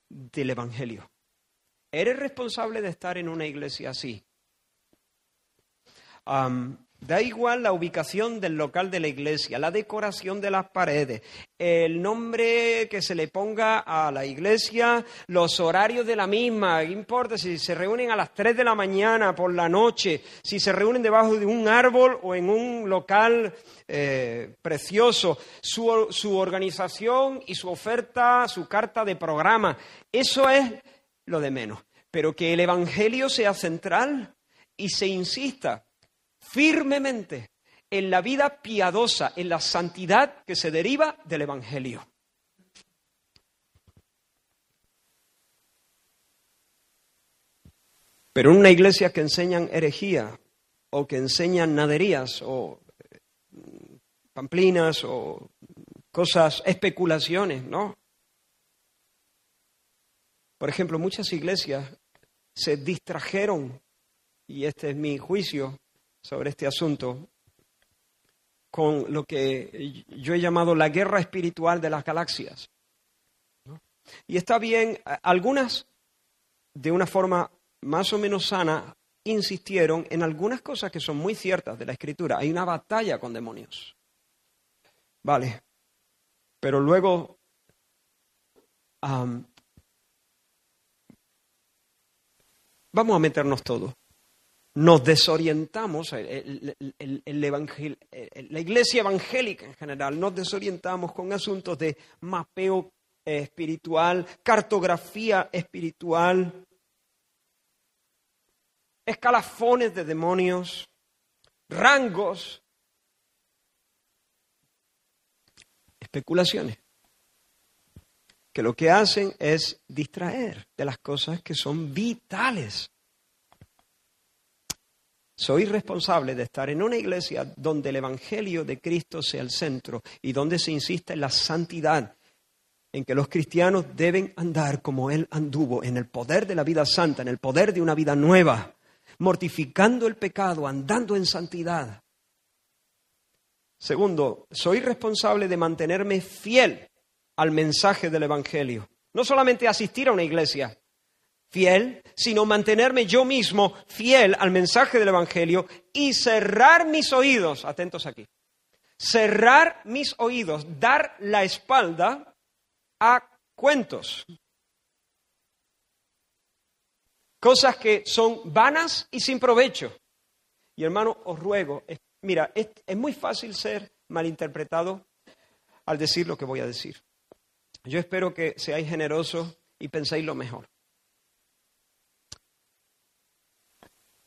del Evangelio. Eres responsable de estar en una iglesia así. Da igual la ubicación del local de la iglesia, la decoración de las paredes, el nombre que se le ponga a la iglesia, los horarios de la misma, ¿qué importa si se reúnen a las 3 de la mañana, por la noche, si se reúnen debajo de un árbol o en un local eh, precioso, su, su organización y su oferta, su carta de programa, eso es lo de menos. Pero que el Evangelio sea central y se insista firmemente en la vida piadosa, en la santidad que se deriva del Evangelio. Pero en una iglesia que enseñan herejía o que enseñan naderías o mm, pamplinas o cosas, especulaciones, ¿no? Por ejemplo, muchas iglesias se distrajeron, y este es mi juicio, sobre este asunto con lo que yo he llamado la guerra espiritual de las galaxias. Y está bien, algunas de una forma más o menos sana insistieron en algunas cosas que son muy ciertas de la escritura. Hay una batalla con demonios. Vale. Pero luego vamos a meternos todos nos desorientamos, la iglesia evangélica en general, nos desorientamos con asuntos de mapeo espiritual, cartografía espiritual, escalafones de demonios, rangos, especulaciones, que lo que hacen es distraer de las cosas que son vitales soy responsable de estar en una iglesia donde el Evangelio de Cristo sea el centro y donde se insiste en la santidad, en que los cristianos deben andar como Él anduvo, en el poder de la vida santa, en el poder de una vida nueva, mortificando el pecado, andando en santidad. Segundo, soy responsable de mantenerme fiel al mensaje del Evangelio. No solamente asistir a una iglesia, fiel, sino mantenerme yo mismo fiel al mensaje del Evangelio y cerrar mis oídos, atentos aquí, cerrar mis oídos, dar la espalda a cuentos, cosas que son vanas y sin provecho. Y hermano, os ruego, mira, es, es muy fácil ser malinterpretado al decir lo que voy a decir. Yo espero que seáis generosos y penséis lo mejor.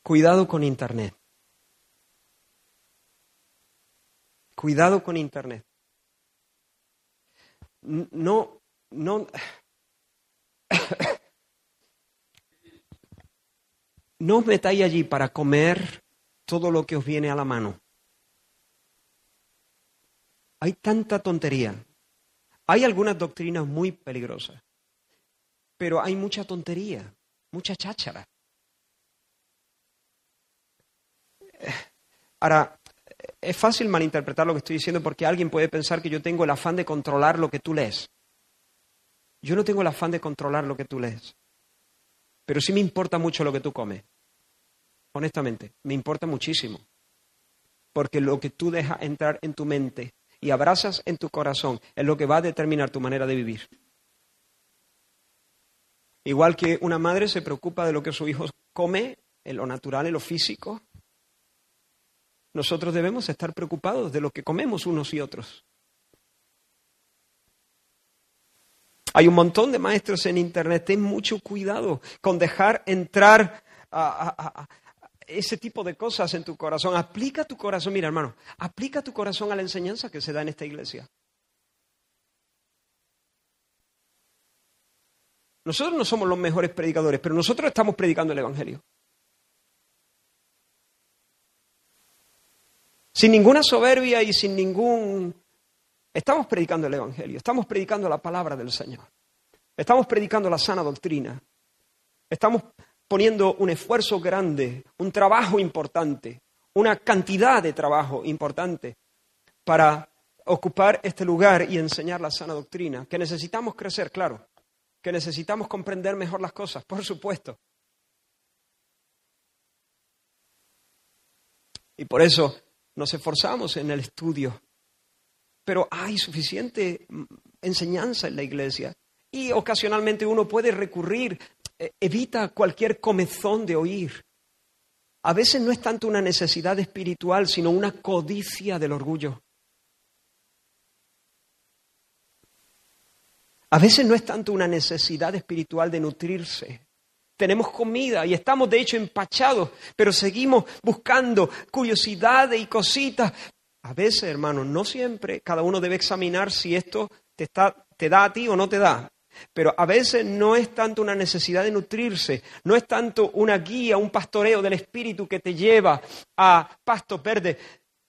Cuidado con Internet. Cuidado con Internet. No, no. No os metáis allí para comer todo lo que os viene a la mano. Hay tanta tontería. Hay algunas doctrinas muy peligrosas, pero hay mucha tontería, mucha cháchara. Ahora, es fácil malinterpretar lo que estoy diciendo porque alguien puede pensar que yo tengo el afán de controlar lo que tú lees. Yo no tengo el afán de controlar lo que tú lees, pero sí me importa mucho lo que tú comes. Honestamente, me importa muchísimo. Porque lo que tú dejas entrar en tu mente y abrazas en tu corazón es lo que va a determinar tu manera de vivir. Igual que una madre se preocupa de lo que su hijo come, en lo natural, en lo físico, nosotros debemos estar preocupados de lo que comemos unos y otros. Hay un montón de maestros en Internet. Ten mucho cuidado con dejar entrar a, ese tipo de cosas en tu corazón. Aplica tu corazón, mira hermano, aplica tu corazón a la enseñanza que se da en esta iglesia. Nosotros no somos los mejores predicadores, pero nosotros estamos predicando el Evangelio. Sin ninguna soberbia y sin ningún... Estamos predicando el Evangelio, estamos predicando la palabra del Señor, estamos predicando la sana doctrina, estamos poniendo un esfuerzo grande, un trabajo importante, una cantidad de trabajo importante para ocupar este lugar y enseñar la sana doctrina, que necesitamos crecer, claro, que necesitamos comprender mejor las cosas, por supuesto. Y por eso nos esforzamos en el estudio. Pero hay suficiente mm, enseñanza en la iglesia y ocasionalmente uno puede recurrir, eh, evita cualquier comezón de oír. A veces no es tanto una necesidad espiritual, sino una codicia del orgullo. A veces no es tanto una necesidad espiritual de nutrirse. Tenemos comida y estamos de hecho empachados, pero seguimos buscando curiosidades y cositas. A veces, hermanos, no siempre, cada uno debe examinar si esto te, te da a ti o no te da. Pero a veces no es tanto una necesidad de nutrirse, no es tanto una guía, un pastoreo del espíritu que te lleva a pastos verdes.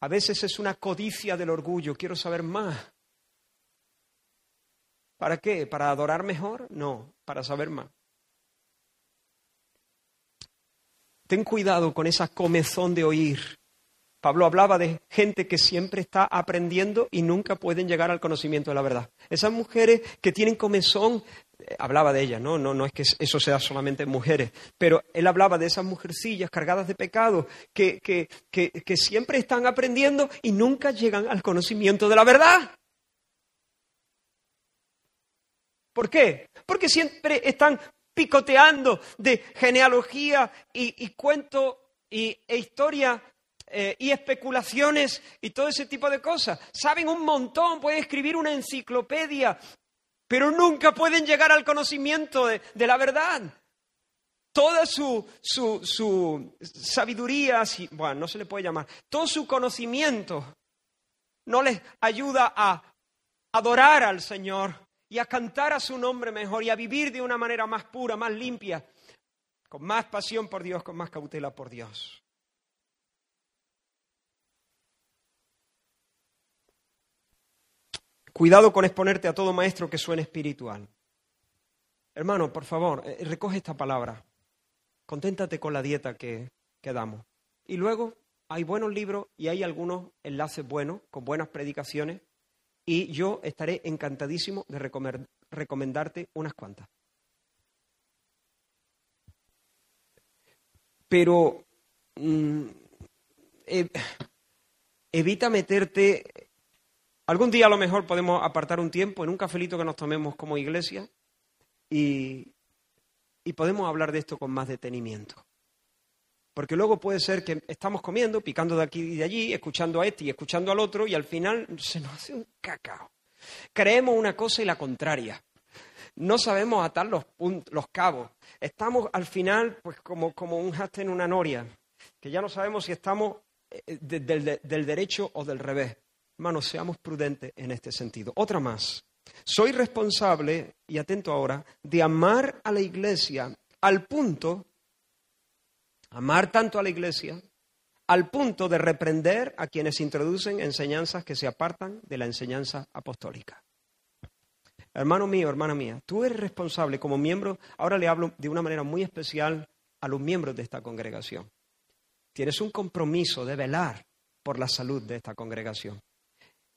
A veces es una codicia del orgullo, quiero saber más. ¿Para qué? ¿Para adorar mejor? No, para saber más. Ten cuidado con esa comezón de oír. Pablo hablaba de gente que siempre está aprendiendo y nunca pueden llegar al conocimiento de la verdad. Esas mujeres que tienen comezón, eh, hablaba de ellas, ¿no? ¿no? No es que eso sea solamente mujeres, pero él hablaba de esas mujercillas cargadas de pecado que, que, que siempre están aprendiendo y nunca llegan al conocimiento de la verdad. ¿Por qué? Porque siempre están picoteando de genealogía y, cuento y, e historia eh, y especulaciones y todo ese tipo de cosas. Saben un montón, pueden escribir una enciclopedia, pero nunca pueden llegar al conocimiento de, la verdad. Toda su, su, sabiduría, bueno, no se le puede llamar, todo su conocimiento no les ayuda a adorar al Señor y a cantar a su nombre mejor y a vivir de una manera más pura, más limpia, con más pasión por Dios, con más cautela por Dios. Cuidado con exponerte a todo maestro que suene espiritual. Hermano, por favor, eh, recoge esta palabra. Conténtate con la dieta que, que damos. Y luego hay buenos libros y hay algunos enlaces buenos, con buenas predicaciones, y yo estaré encantadísimo de recomendarte unas cuantas. Pero mm, evita meterte... Algún día a lo mejor podemos apartar un tiempo en un cafelito que nos tomemos como iglesia y podemos hablar de esto con más detenimiento. Porque luego puede ser que estamos comiendo, picando de aquí y de allí, escuchando a este y escuchando al otro, y al final se nos hace un cacao. Creemos una cosa y la contraria. No sabemos atar los, los cabos. Estamos al final pues como, como un haste en una noria, que ya no sabemos si estamos eh, del, derecho o del revés. Hermanos, seamos prudentes en este sentido. Otra más. Soy responsable, y atento ahora, de amar a la iglesia al punto amar tanto a la iglesia al punto de reprender a quienes introducen enseñanzas que se apartan de la enseñanza apostólica. Hermano mío, hermana mía, tú eres responsable como miembro, ahora le hablo de una manera muy especial a los miembros de esta congregación. Tienes un compromiso de velar por la salud de esta congregación.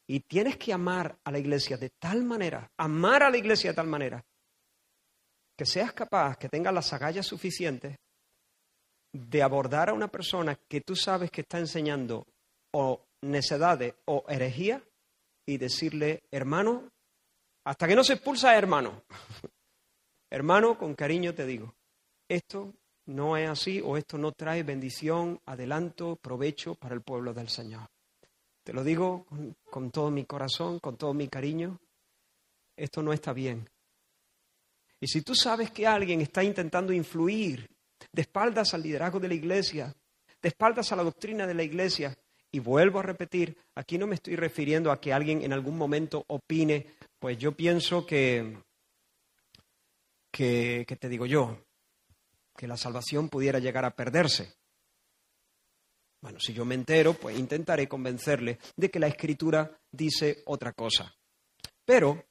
Y tienes que amar a la iglesia de tal manera, amar a la iglesia de tal manera, que seas capaz, que tengas las agallas suficientes de abordar a una persona que tú sabes que está enseñando o necedades o herejía y decirle, hermano, hasta que no se expulsa, hermano. hermano, con cariño te digo, esto no es así o esto no trae bendición, adelanto, provecho para el pueblo del Señor. Te lo digo con, con todo mi corazón, con todo mi cariño. Esto no está bien. Y si tú sabes que alguien está intentando influir de espaldas al liderazgo de la iglesia, de espaldas a la doctrina de la iglesia, y vuelvo a repetir, aquí no me estoy refiriendo a que alguien en algún momento opine, pues yo pienso que, que, que te digo yo, que la salvación pudiera llegar a perderse. Bueno, si yo me entero, pues intentaré convencerle de que la escritura dice otra cosa. Pero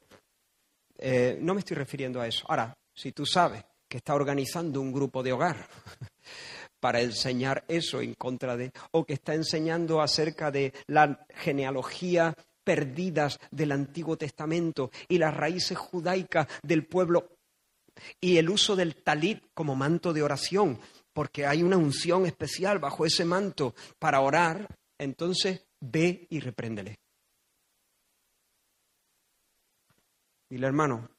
eh, no me estoy refiriendo a eso. Ahora, si tú sabes que está organizando un grupo de hogar para enseñar eso en contra de, o que está enseñando acerca de la genealogía perdidas del Antiguo Testamento y las raíces judaicas del pueblo y el uso del talit como manto de oración, porque hay una unción especial bajo ese manto para orar, entonces ve y repréndele. Dile, hermano,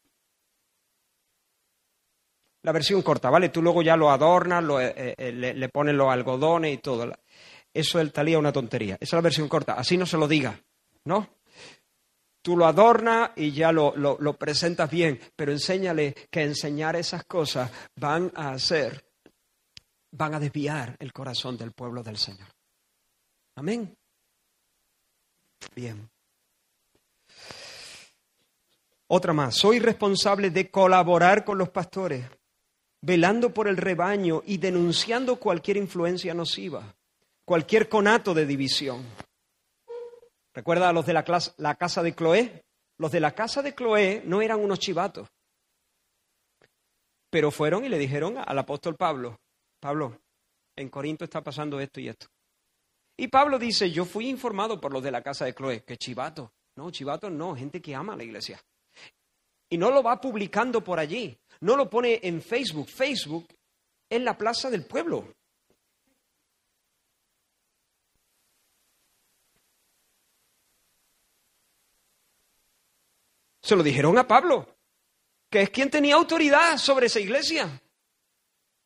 la versión corta, ¿vale? Tú luego ya lo adornas, eh, eh, le, pones los algodones y todo. Eso el talía es una tontería. Esa es la versión corta. Así no se lo diga, ¿no? Tú lo adornas y ya lo, lo, presentas bien, pero enséñale que enseñar esas cosas van a hacer, van a desviar el corazón del pueblo del Señor. Amén. Bien. Otra más, soy responsable de colaborar con los pastores, velando por el rebaño y denunciando cualquier influencia nociva, cualquier conato de división. ¿Recuerda a los de la, casa de Cloé? Los de la casa de Cloé no eran unos chivatos, pero fueron y le dijeron al apóstol Pablo, Pablo, en Corinto está pasando esto y esto. Y Pablo dice, yo fui informado por los de la casa de Cloé, que chivato. No, chivatos no, gente que ama a la iglesia. Y no lo va publicando por allí, no lo pone en Facebook. Facebook es la plaza del pueblo. Se lo dijeron a Pablo, que es quien tenía autoridad sobre esa iglesia.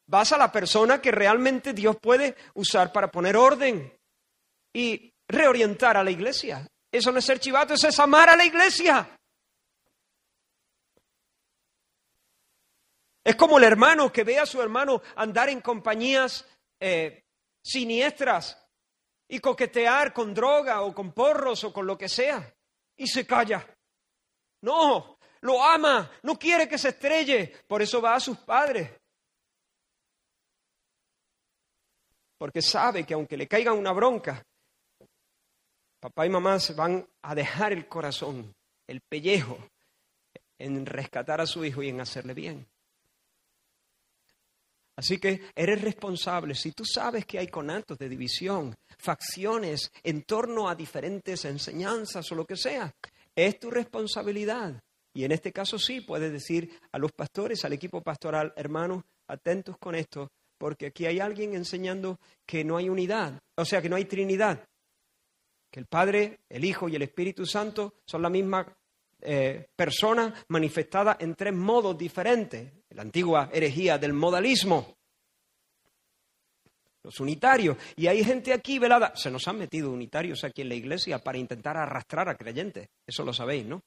Vas a la persona que realmente Dios puede usar para poner orden y reorientar a la iglesia. Eso no es ser chivato, eso es amar a la iglesia. Es como el hermano que ve a su hermano andar en compañías eh, siniestras y coquetear con droga o con porros o con lo que sea y se calla. No, lo ama, no quiere que se estrelle, por eso va a sus padres. Porque sabe que aunque le caiga una bronca, papá y mamá se van a dejar el corazón, el pellejo, en rescatar a su hijo y en hacerle bien. Así que eres responsable. Si tú sabes que hay conatos de división, facciones en torno a diferentes enseñanzas o lo que sea, es tu responsabilidad. Y en este caso sí puedes decir a los pastores, al equipo pastoral, hermanos, atentos con esto, porque aquí hay alguien enseñando que no hay unidad, o sea, que no hay Trinidad, que el Padre, el Hijo y el Espíritu Santo son la misma eh, persona manifestada en tres modos diferentes. La antigua herejía del modalismo. Los unitarios. Y hay gente aquí velada. Se nos han metido unitarios aquí en la iglesia para intentar arrastrar a creyentes. Eso lo sabéis, ¿no?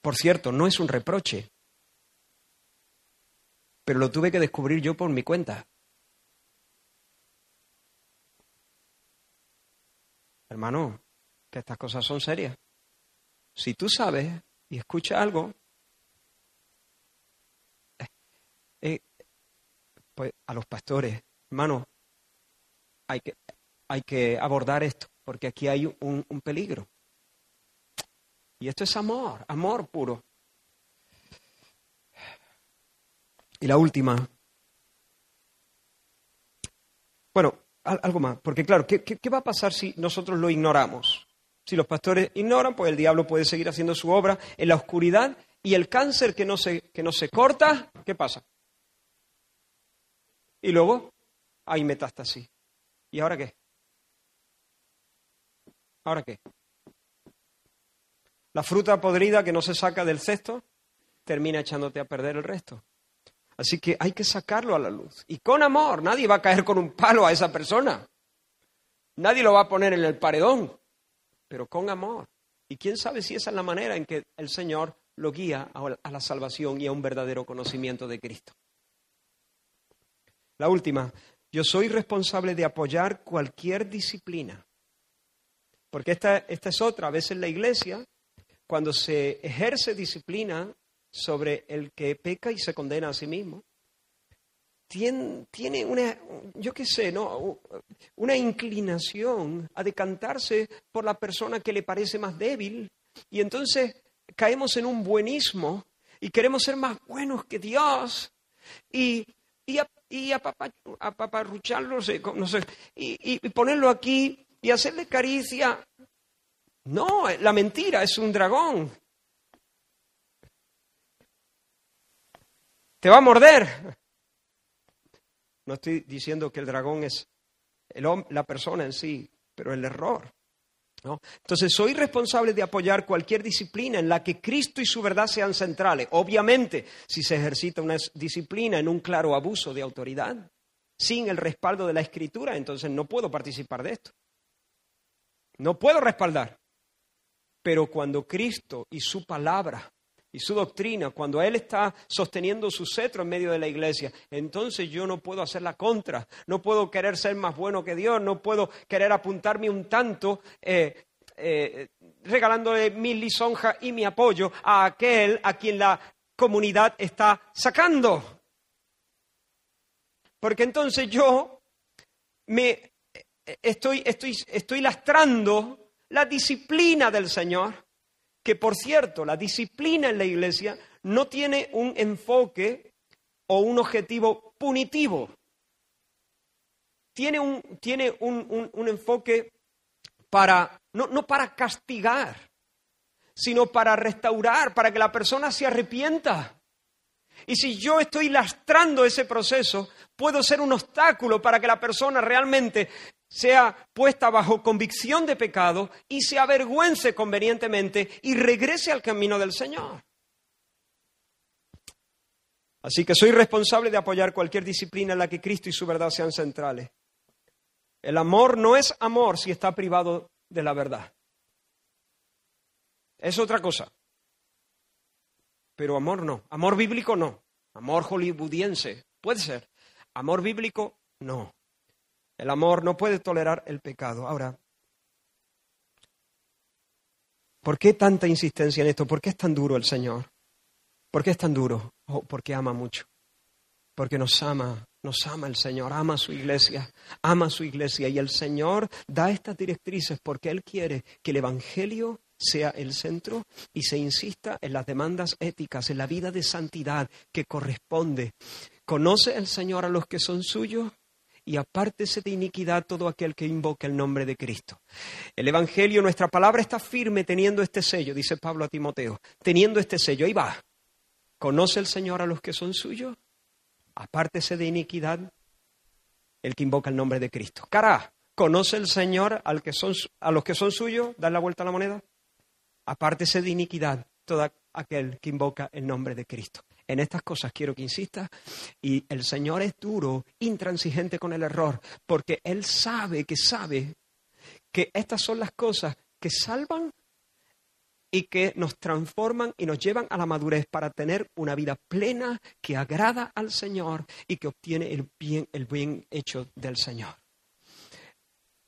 Por cierto, no es un reproche. Pero lo tuve que descubrir yo por mi cuenta. Hermano, que estas cosas son serias. Si tú sabes y escuchas algo, eh, eh, pues a los pastores, hermano, hay que, hay que abordar esto, porque aquí hay un, un peligro. Y esto es amor, amor puro. Y la última. Bueno, algo más, porque claro, ¿qué, va a pasar si nosotros lo ignoramos? Si los pastores ignoran, pues el diablo puede seguir haciendo su obra en la oscuridad y el cáncer que no se, que no se corta, ¿qué pasa? Y luego hay metástasis. ¿Y ahora qué? ¿Ahora qué? La fruta podrida que no se saca del cesto termina echándote a perder el resto. Así que hay que sacarlo a la luz. Y con amor, nadie va a caer con un palo a esa persona. Nadie lo va a poner en el paredón, pero con amor. Y quién sabe si esa es la manera en que el Señor lo guía a la salvación y a un verdadero conocimiento de Cristo. La última, yo soy responsable de apoyar cualquier disciplina. Porque esta, esta es otra, a veces la iglesia, cuando se ejerce disciplina sobre el que peca y se condena a sí mismo, tiene, tiene una, yo qué sé, ¿no? una inclinación a decantarse por la persona que le parece más débil y entonces caemos en un buenismo y queremos ser más buenos que Dios y, y, y apaparrucharlo, no sé, y, y ponerlo aquí y hacerle caricia. No, la mentira es un dragón. Te va a morder. No estoy diciendo que el dragón es la persona en sí, pero el error. Entonces, soy responsable de apoyar cualquier disciplina en la que Cristo y su verdad sean centrales. Obviamente, si se ejercita una disciplina en un claro abuso de autoridad, sin el respaldo de la Escritura, entonces no puedo participar de esto. No puedo respaldar. Pero cuando Cristo y su palabra y su doctrina, cuando Él está sosteniendo su cetro en medio de la iglesia, entonces yo no puedo hacer la contra, no puedo querer ser más bueno que Dios, no puedo querer apuntarme un tanto eh, eh, regalándole mi lisonja y mi apoyo a aquel a quien la comunidad está sacando. Porque entonces yo me estoy, estoy, estoy lastrando la disciplina del Señor que por cierto, la disciplina en la iglesia no tiene un enfoque o un objetivo punitivo. Tiene un, tiene un, enfoque para, no, no para castigar, sino para restaurar, para que la persona se arrepienta. Y si yo estoy lastrando ese proceso, puedo ser un obstáculo para que la persona realmente sea puesta bajo convicción de pecado y se avergüence convenientemente y regrese al camino del Señor. Así que soy responsable de apoyar cualquier disciplina en la que Cristo y su verdad sean centrales. El amor no es amor si está privado de la verdad. Es otra cosa. Pero amor no. Amor bíblico no. Amor hollywoodiense puede ser. Amor bíblico no. El amor no puede tolerar el pecado. Ahora, ¿por qué tanta insistencia en esto? ¿Por qué es tan duro el Señor? ¿Por qué es tan duro? Oh, porque ama mucho. Porque nos ama, nos ama el Señor, ama su iglesia, ama su iglesia. Y el Señor da estas directrices porque Él quiere que el Evangelio sea el centro y se insista en las demandas éticas, en la vida de santidad que corresponde. ¿Conoce el Señor a los que son suyos? Y apártese de iniquidad todo aquel que invoque el nombre de Cristo. El Evangelio, nuestra palabra está firme teniendo este sello, dice Pablo a Timoteo, teniendo este sello. Ahí va. ¿Conoce el Señor a los que son suyos? Apártese de iniquidad el que invoca el nombre de Cristo. Cara, ¿conoce el Señor al que son, a los que son suyos? ¿Dan la vuelta a la moneda? Apártese de iniquidad todo aquel que invoca el nombre de Cristo. En estas cosas quiero que insista. Y el Señor es duro, intransigente con el error, porque Él sabe que sabe que estas son las cosas que salvan y que nos transforman y nos llevan a la madurez para tener una vida plena que agrada al Señor y que obtiene el bien, el bien hecho del Señor.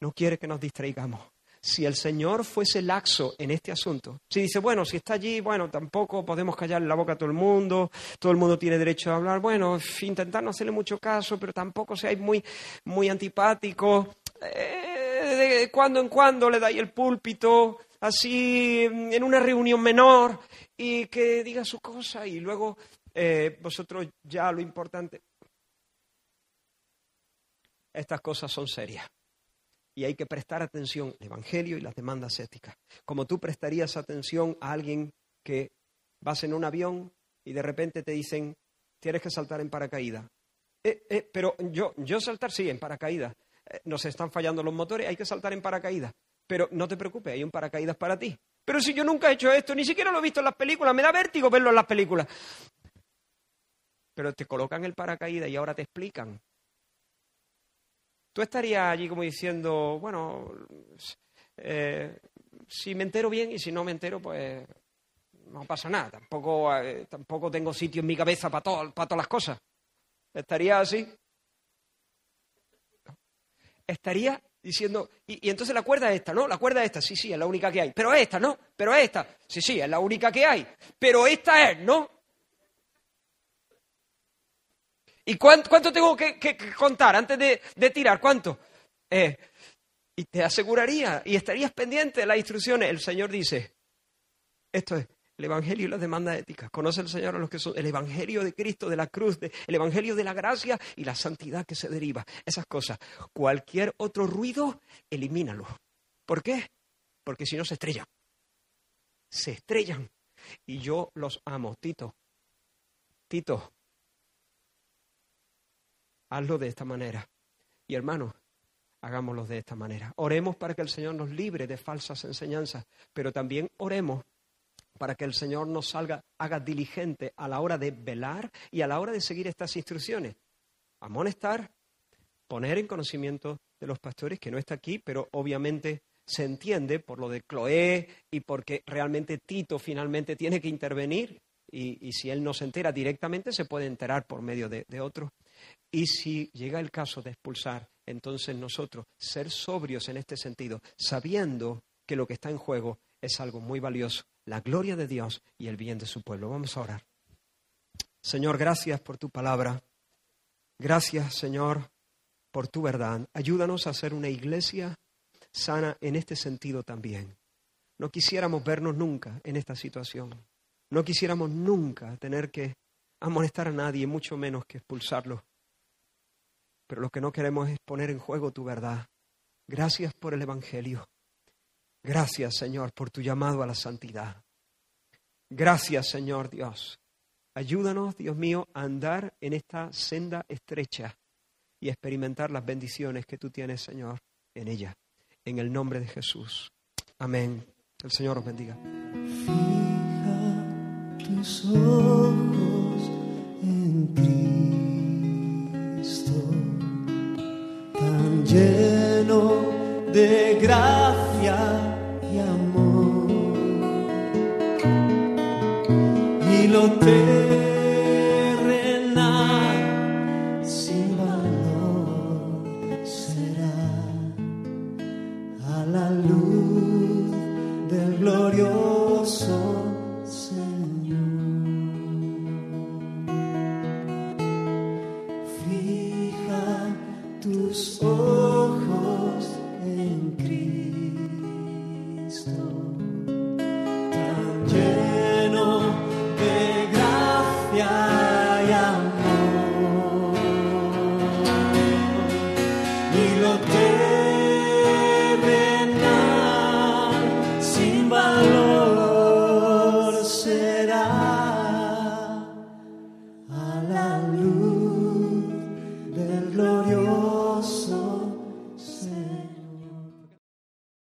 No quiere que nos distraigamos si el Señor fuese laxo en este asunto, si dice, bueno, si está allí, bueno, tampoco podemos callar la boca a todo el mundo, todo el mundo tiene derecho a hablar, bueno, intentar no hacerle mucho caso, pero tampoco seáis muy, muy antipáticos, eh, de cuando en cuando le dais el púlpito, así en una reunión menor, y que diga su cosa, y luego eh, vosotros ya lo importante. Estas cosas son serias y hay que prestar atención al Evangelio y las demandas éticas. Como tú prestarías atención a alguien que vas en un avión y de repente te dicen, tienes que saltar en paracaídas. Eh, eh, pero yo, yo saltar sí, en paracaídas. Eh, nos están fallando los motores, hay que saltar en paracaídas. Pero no te preocupes, hay un paracaídas para ti. Pero si yo nunca he hecho esto, ni siquiera lo he visto en las películas, me da vértigo verlo en las películas. Pero te colocan el paracaídas y ahora te explican tú estarías allí como diciendo, bueno, eh, si me entero bien y si no me entero, pues no pasa nada. Tampoco, eh, tampoco tengo sitio en mi cabeza para, todo, para todas las cosas. ¿Estaría así? Estaría diciendo, y, y, entonces la cuerda es esta, ¿no? La cuerda es esta, sí, sí, es la única que hay. Pero esta, ¿no? Pero esta, sí, sí, es la única que hay. Pero esta es, ¿no? ¿Y cuánto, cuánto tengo que, contar antes de, tirar? ¿Cuánto? Eh, y te aseguraría y estarías pendiente de las instrucciones. El Señor dice, esto es el Evangelio y las demandas éticas. Conoce el Señor a los que son el Evangelio de Cristo, de la cruz, el Evangelio de la gracia y la santidad que se deriva. Esas cosas. Cualquier otro ruido, elimínalo. ¿Por qué? Porque si no se estrellan. Se estrellan. Y yo los amo, Tito. Tito, hazlo de esta manera. Y hermano, hagámoslo de esta manera. Oremos para que el Señor nos libre de falsas enseñanzas, pero también oremos para que el Señor nos salga, haga diligente a la hora de velar y a la hora de seguir estas instrucciones. Amonestar, poner en conocimiento de los pastores, que no está aquí, pero obviamente se entiende por lo de Cloé y porque realmente Tito finalmente tiene que intervenir y, y si él no se entera directamente se puede enterar por medio de, de otros. Y si llega el caso de expulsar, entonces nosotros ser sobrios en este sentido, sabiendo que lo que está en juego es algo muy valioso, la gloria de Dios y el bien de su pueblo. Vamos a orar. Señor, gracias por tu palabra. Gracias, Señor, por tu verdad. Ayúdanos a ser una iglesia sana en este sentido también. No quisiéramos vernos nunca en esta situación. No quisiéramos nunca tener que amonestar a nadie, mucho menos que expulsarlo. Pero lo que no queremos es poner en juego tu verdad. Gracias por el Evangelio. Gracias, Señor, por tu llamado a la santidad. Gracias, Señor Dios. Ayúdanos, Dios mío, a andar en esta senda estrecha y experimentar las bendiciones que tú tienes, Señor, en ella. En el nombre de Jesús. Amén. El Señor os bendiga. Fija tus ojos en Cristo, lleno de gracia y amor. Y lo terrenal